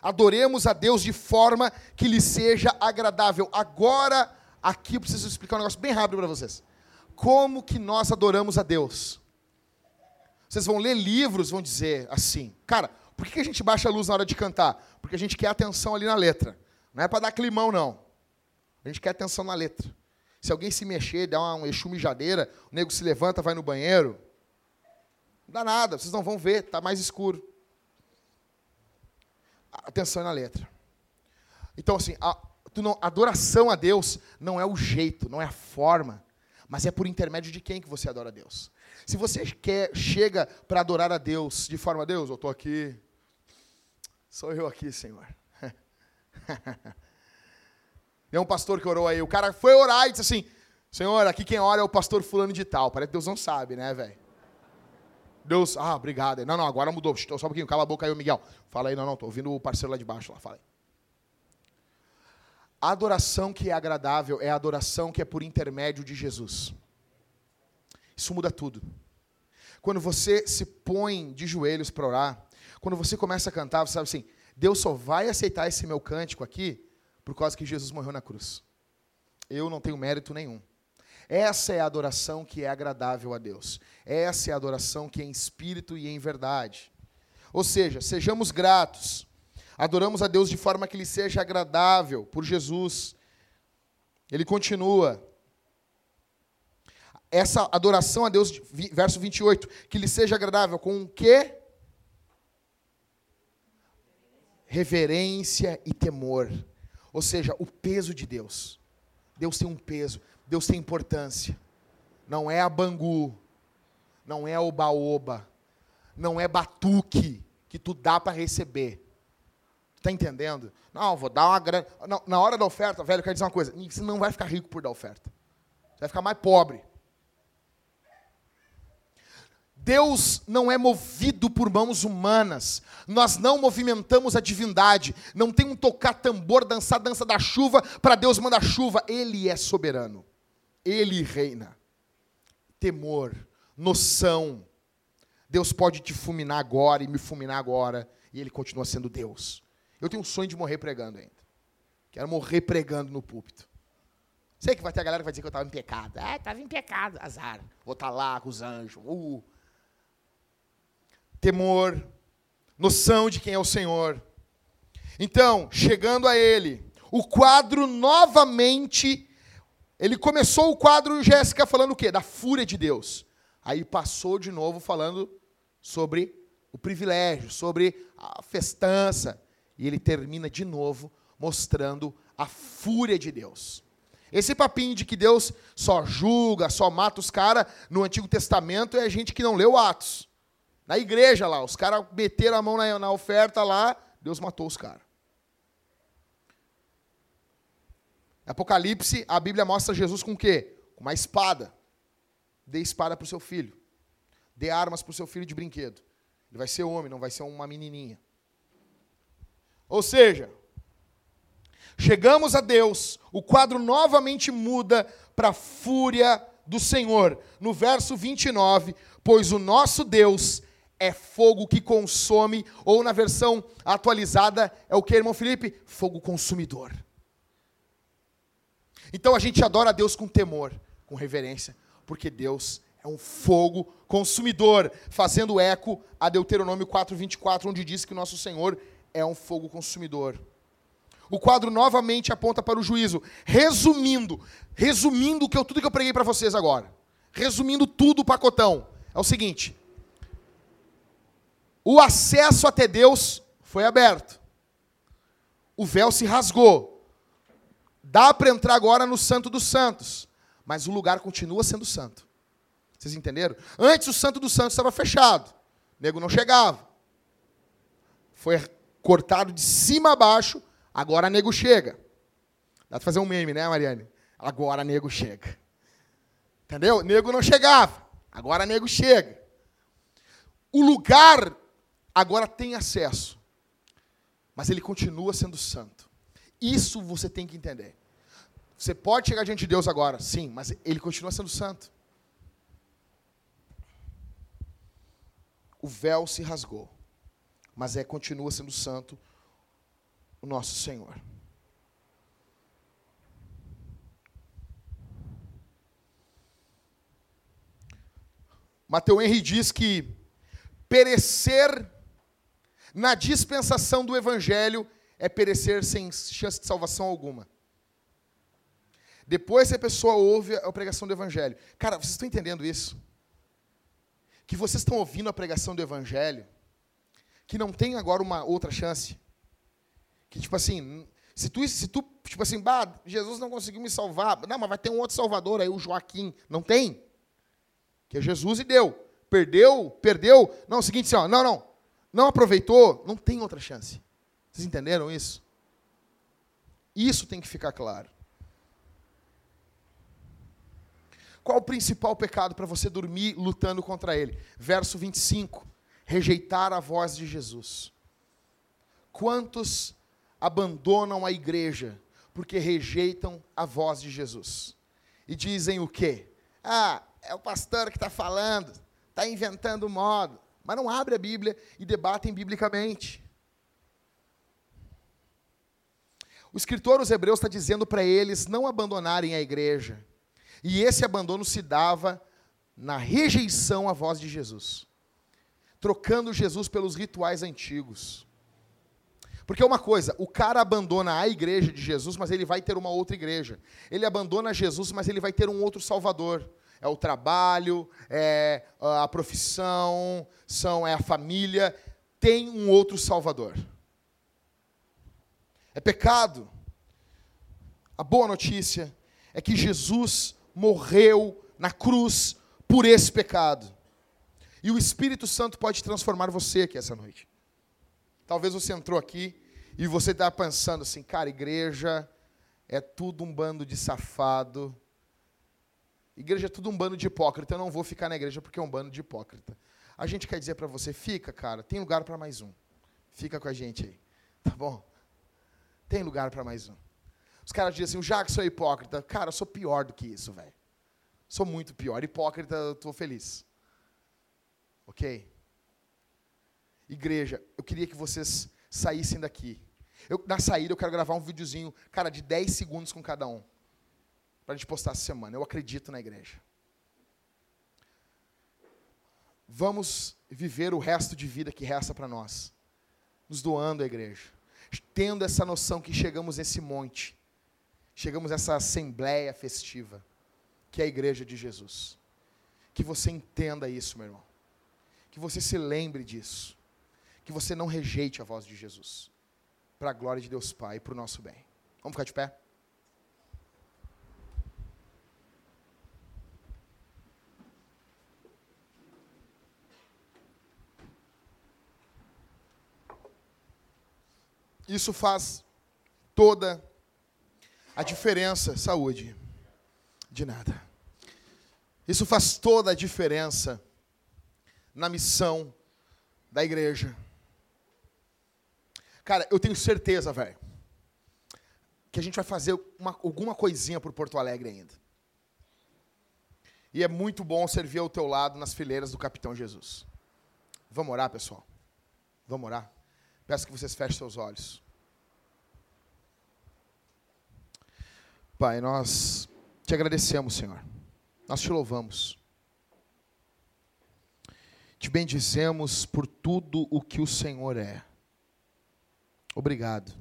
Adoremos a Deus de forma que lhe seja agradável. Agora, Aqui eu preciso explicar um negócio bem rápido para vocês. Como que nós adoramos a Deus? Vocês vão ler livros, vão dizer assim, cara, por que a gente baixa a luz na hora de cantar? Porque a gente quer atenção ali na letra. Não é para dar climão, não. A gente quer atenção na letra. Se alguém se mexer, der uma mijadeira, o nego se levanta, vai no banheiro. Não dá nada, vocês não vão ver, está mais escuro. Atenção na letra. Então, assim, a, não, adoração a Deus não é o jeito, não é a forma, mas é por intermédio de quem que você adora a Deus. Se você quer, chega para adorar a Deus de forma, Deus, eu estou aqui, sou eu aqui, Senhor. Tem um pastor que orou aí, o cara foi orar e disse assim, Senhor, aqui quem ora é o pastor fulano de tal. Parece que Deus não sabe, né, velho? Deus, ah, obrigado. Não, não, agora mudou. Só um pouquinho, cala a boca aí, Miguel. Fala aí, não, não, tô ouvindo o parceiro lá de baixo lá, fala aí. A adoração que é agradável é a adoração que é por intermédio de Jesus. Isso muda tudo. Quando você se põe de joelhos para orar, quando você começa a cantar, você sabe assim: Deus só vai aceitar esse meu cântico aqui por causa que Jesus morreu na cruz. Eu não tenho mérito nenhum. Essa é a adoração que é agradável a Deus. Essa é a adoração que é em espírito e em verdade. Ou seja, sejamos gratos Adoramos a Deus de forma que lhe seja agradável por Jesus. Ele continua. Essa adoração a Deus, verso 28, que lhe seja agradável com o quê? Reverência e temor. Ou seja, o peso de Deus. Deus tem um peso, Deus tem importância. Não é a bangu, não é o baoba, não é batuque que tu dá para receber Tá entendendo? Não, vou dar uma grana. Não, na hora da oferta, velho, eu quero dizer uma coisa: você não vai ficar rico por dar oferta. Você vai ficar mais pobre. Deus não é movido por mãos humanas. Nós não movimentamos a divindade. Não tem um tocar tambor, dançar dança da chuva para Deus mandar chuva. Ele é soberano. Ele reina. Temor, noção. Deus pode te fulminar agora e me fulminar agora, e ele continua sendo Deus. Eu tenho um sonho de morrer pregando ainda. Quero morrer pregando no púlpito. Sei que vai ter a galera que vai dizer que eu estava em pecado. É, estava em pecado, azar. Vou estar tá lá com os anjos. Uh temor, noção de quem é o Senhor. Então, chegando a ele, o quadro novamente, ele começou o quadro, Jéssica, falando o quê? Da fúria de Deus. Aí passou de novo falando sobre o privilégio, sobre a festança. E ele termina de novo mostrando a fúria de Deus. Esse papinho de que Deus só julga, só mata os caras no Antigo Testamento é a gente que não leu Atos. Na igreja lá, os caras meteram a mão na, na oferta lá, Deus matou os caras. Apocalipse, a Bíblia mostra Jesus com o quê? Com uma espada. Dê espada para o seu filho. Dê armas para o seu filho de brinquedo. Ele vai ser homem, não vai ser uma menininha. Ou seja, chegamos a Deus, o quadro novamente muda para a fúria do Senhor. No verso 29, pois o nosso Deus é fogo que consome, ou na versão atualizada, é o que, irmão Felipe? Fogo consumidor. Então a gente adora a Deus com temor, com reverência, porque Deus é um fogo consumidor, fazendo eco a Deuteronômio 4:24, onde diz que nosso Senhor é um fogo consumidor. O quadro novamente aponta para o juízo. Resumindo, resumindo que eu, tudo que eu preguei para vocês agora, resumindo tudo o pacotão, é o seguinte: o acesso até Deus foi aberto. O véu se rasgou. Dá para entrar agora no Santo dos Santos, mas o lugar continua sendo santo. Vocês entenderam? Antes o Santo dos Santos estava fechado. O nego não chegava. Foi cortado de cima a baixo, agora nego chega. Dá para fazer um meme, né, Mariane? Agora nego chega. Entendeu? Nego não chegava. Agora nego chega. O lugar agora tem acesso, mas ele continua sendo santo. Isso você tem que entender. Você pode chegar diante de Deus agora, sim, mas ele continua sendo santo. O véu se rasgou, mas é continua sendo santo o nosso Senhor. Mateus Henry diz que perecer na dispensação do evangelho é perecer sem chance de salvação alguma. Depois a pessoa ouve a pregação do evangelho. Cara, vocês estão entendendo isso? Que vocês estão ouvindo a pregação do evangelho, que não tem agora uma outra chance. Que tipo assim, se tu, se tu tipo assim, bah, Jesus não conseguiu me salvar. Não, mas vai ter um outro salvador aí, o Joaquim. Não tem? Que é Jesus e deu. Perdeu, perdeu. Não, é o seguinte, assim, ó, não, não não aproveitou, não tem outra chance. Vocês entenderam isso? Isso tem que ficar claro. Qual o principal pecado para você dormir lutando contra ele? Verso 25: rejeitar a voz de Jesus. Quantos abandonam a igreja porque rejeitam a voz de Jesus? E dizem o quê? Ah, é o pastor que está falando, está inventando modo. Mas não abre a Bíblia e debatem biblicamente. O escritor os Hebreus está dizendo para eles não abandonarem a igreja. E esse abandono se dava na rejeição à voz de Jesus, trocando Jesus pelos rituais antigos. Porque é uma coisa, o cara abandona a igreja de Jesus, mas ele vai ter uma outra igreja. Ele abandona Jesus, mas ele vai ter um outro Salvador é o trabalho, é a profissão, são é a família, tem um outro Salvador. É pecado. A boa notícia é que Jesus morreu na cruz por esse pecado. E o Espírito Santo pode transformar você aqui essa noite. Talvez você entrou aqui E você está pensando assim, cara, igreja é tudo um bando de safado. Igreja é tudo um bando de hipócrita. Eu não vou ficar na igreja porque é um bando de hipócrita. A gente quer dizer para você, fica, cara, tem lugar para mais um. Fica com a gente aí, tá bom? Tem lugar para mais um. Os caras dizem assim, o Jackson é hipócrita. Cara, eu sou pior do que isso, velho. Sou muito pior. Hipócrita, eu estou feliz. Ok? Igreja, eu queria que vocês saíssem daqui. Eu, na saída, eu quero gravar um videozinho, cara, de 10 segundos com cada um. Para a gente postar essa semana. Eu acredito na igreja. Vamos viver o resto de vida que resta para nós. Nos doando à igreja. Tendo essa noção que chegamos nesse monte. Chegamos nessa assembleia festiva. Que é a igreja de Jesus. Que você entenda isso, meu irmão. Que você se lembre disso. Que você não rejeite a voz de Jesus para a glória de Deus Pai e para o nosso bem. Vamos ficar de pé? Isso faz toda a diferença. Saúde. De nada. Isso faz toda a diferença na missão da igreja. Cara, eu tenho certeza, velho, que a gente vai fazer uma, alguma coisinha por Porto Alegre ainda. E é muito bom servir ao teu lado nas fileiras do Capitão Jesus. Vamos orar, pessoal? Vamos orar? Peço que vocês fechem seus olhos. Pai, nós te agradecemos, Senhor. Nós te louvamos. Te bendizemos por tudo o que o Senhor é. Obrigado.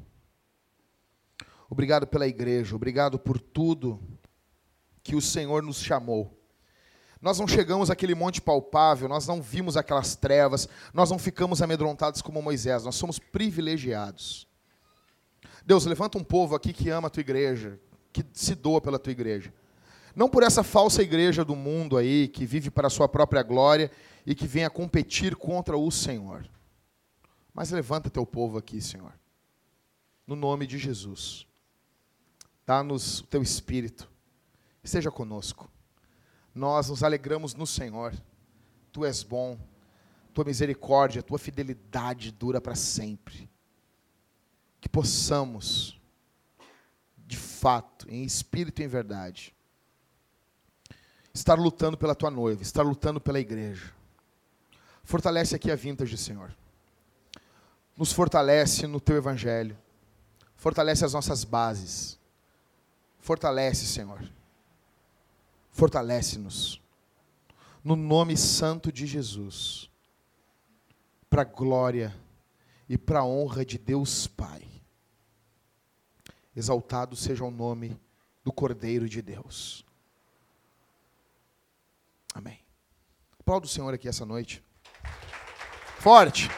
Obrigado pela igreja, obrigado por tudo que o Senhor nos chamou. Nós não chegamos àquele monte palpável, nós não vimos aquelas trevas, nós não ficamos amedrontados como Moisés, nós somos privilegiados. Deus, levanta um povo aqui que ama a tua igreja, que se doa pela tua igreja. Não por essa falsa igreja do mundo aí, que vive para a sua própria glória e que vem a competir contra o Senhor. Mas levanta teu povo aqui, Senhor no nome de Jesus. Dá-nos o teu espírito, esteja conosco. Nós nos alegramos no Senhor. Tu és bom, tua misericórdia, tua fidelidade dura para sempre. Que possamos, de fato, em espírito e em verdade, estar lutando pela tua noiva, estar lutando pela igreja. Fortalece aqui a vintage, Senhor. Nos fortalece no teu evangelho. Fortalece as nossas bases. Fortalece, Senhor. Fortalece-nos. No nome santo de Jesus. Para a glória e para a honra de Deus Pai. Exaltado seja o nome do Cordeiro de Deus. Amém. Aplauda o Senhor aqui essa noite. Forte.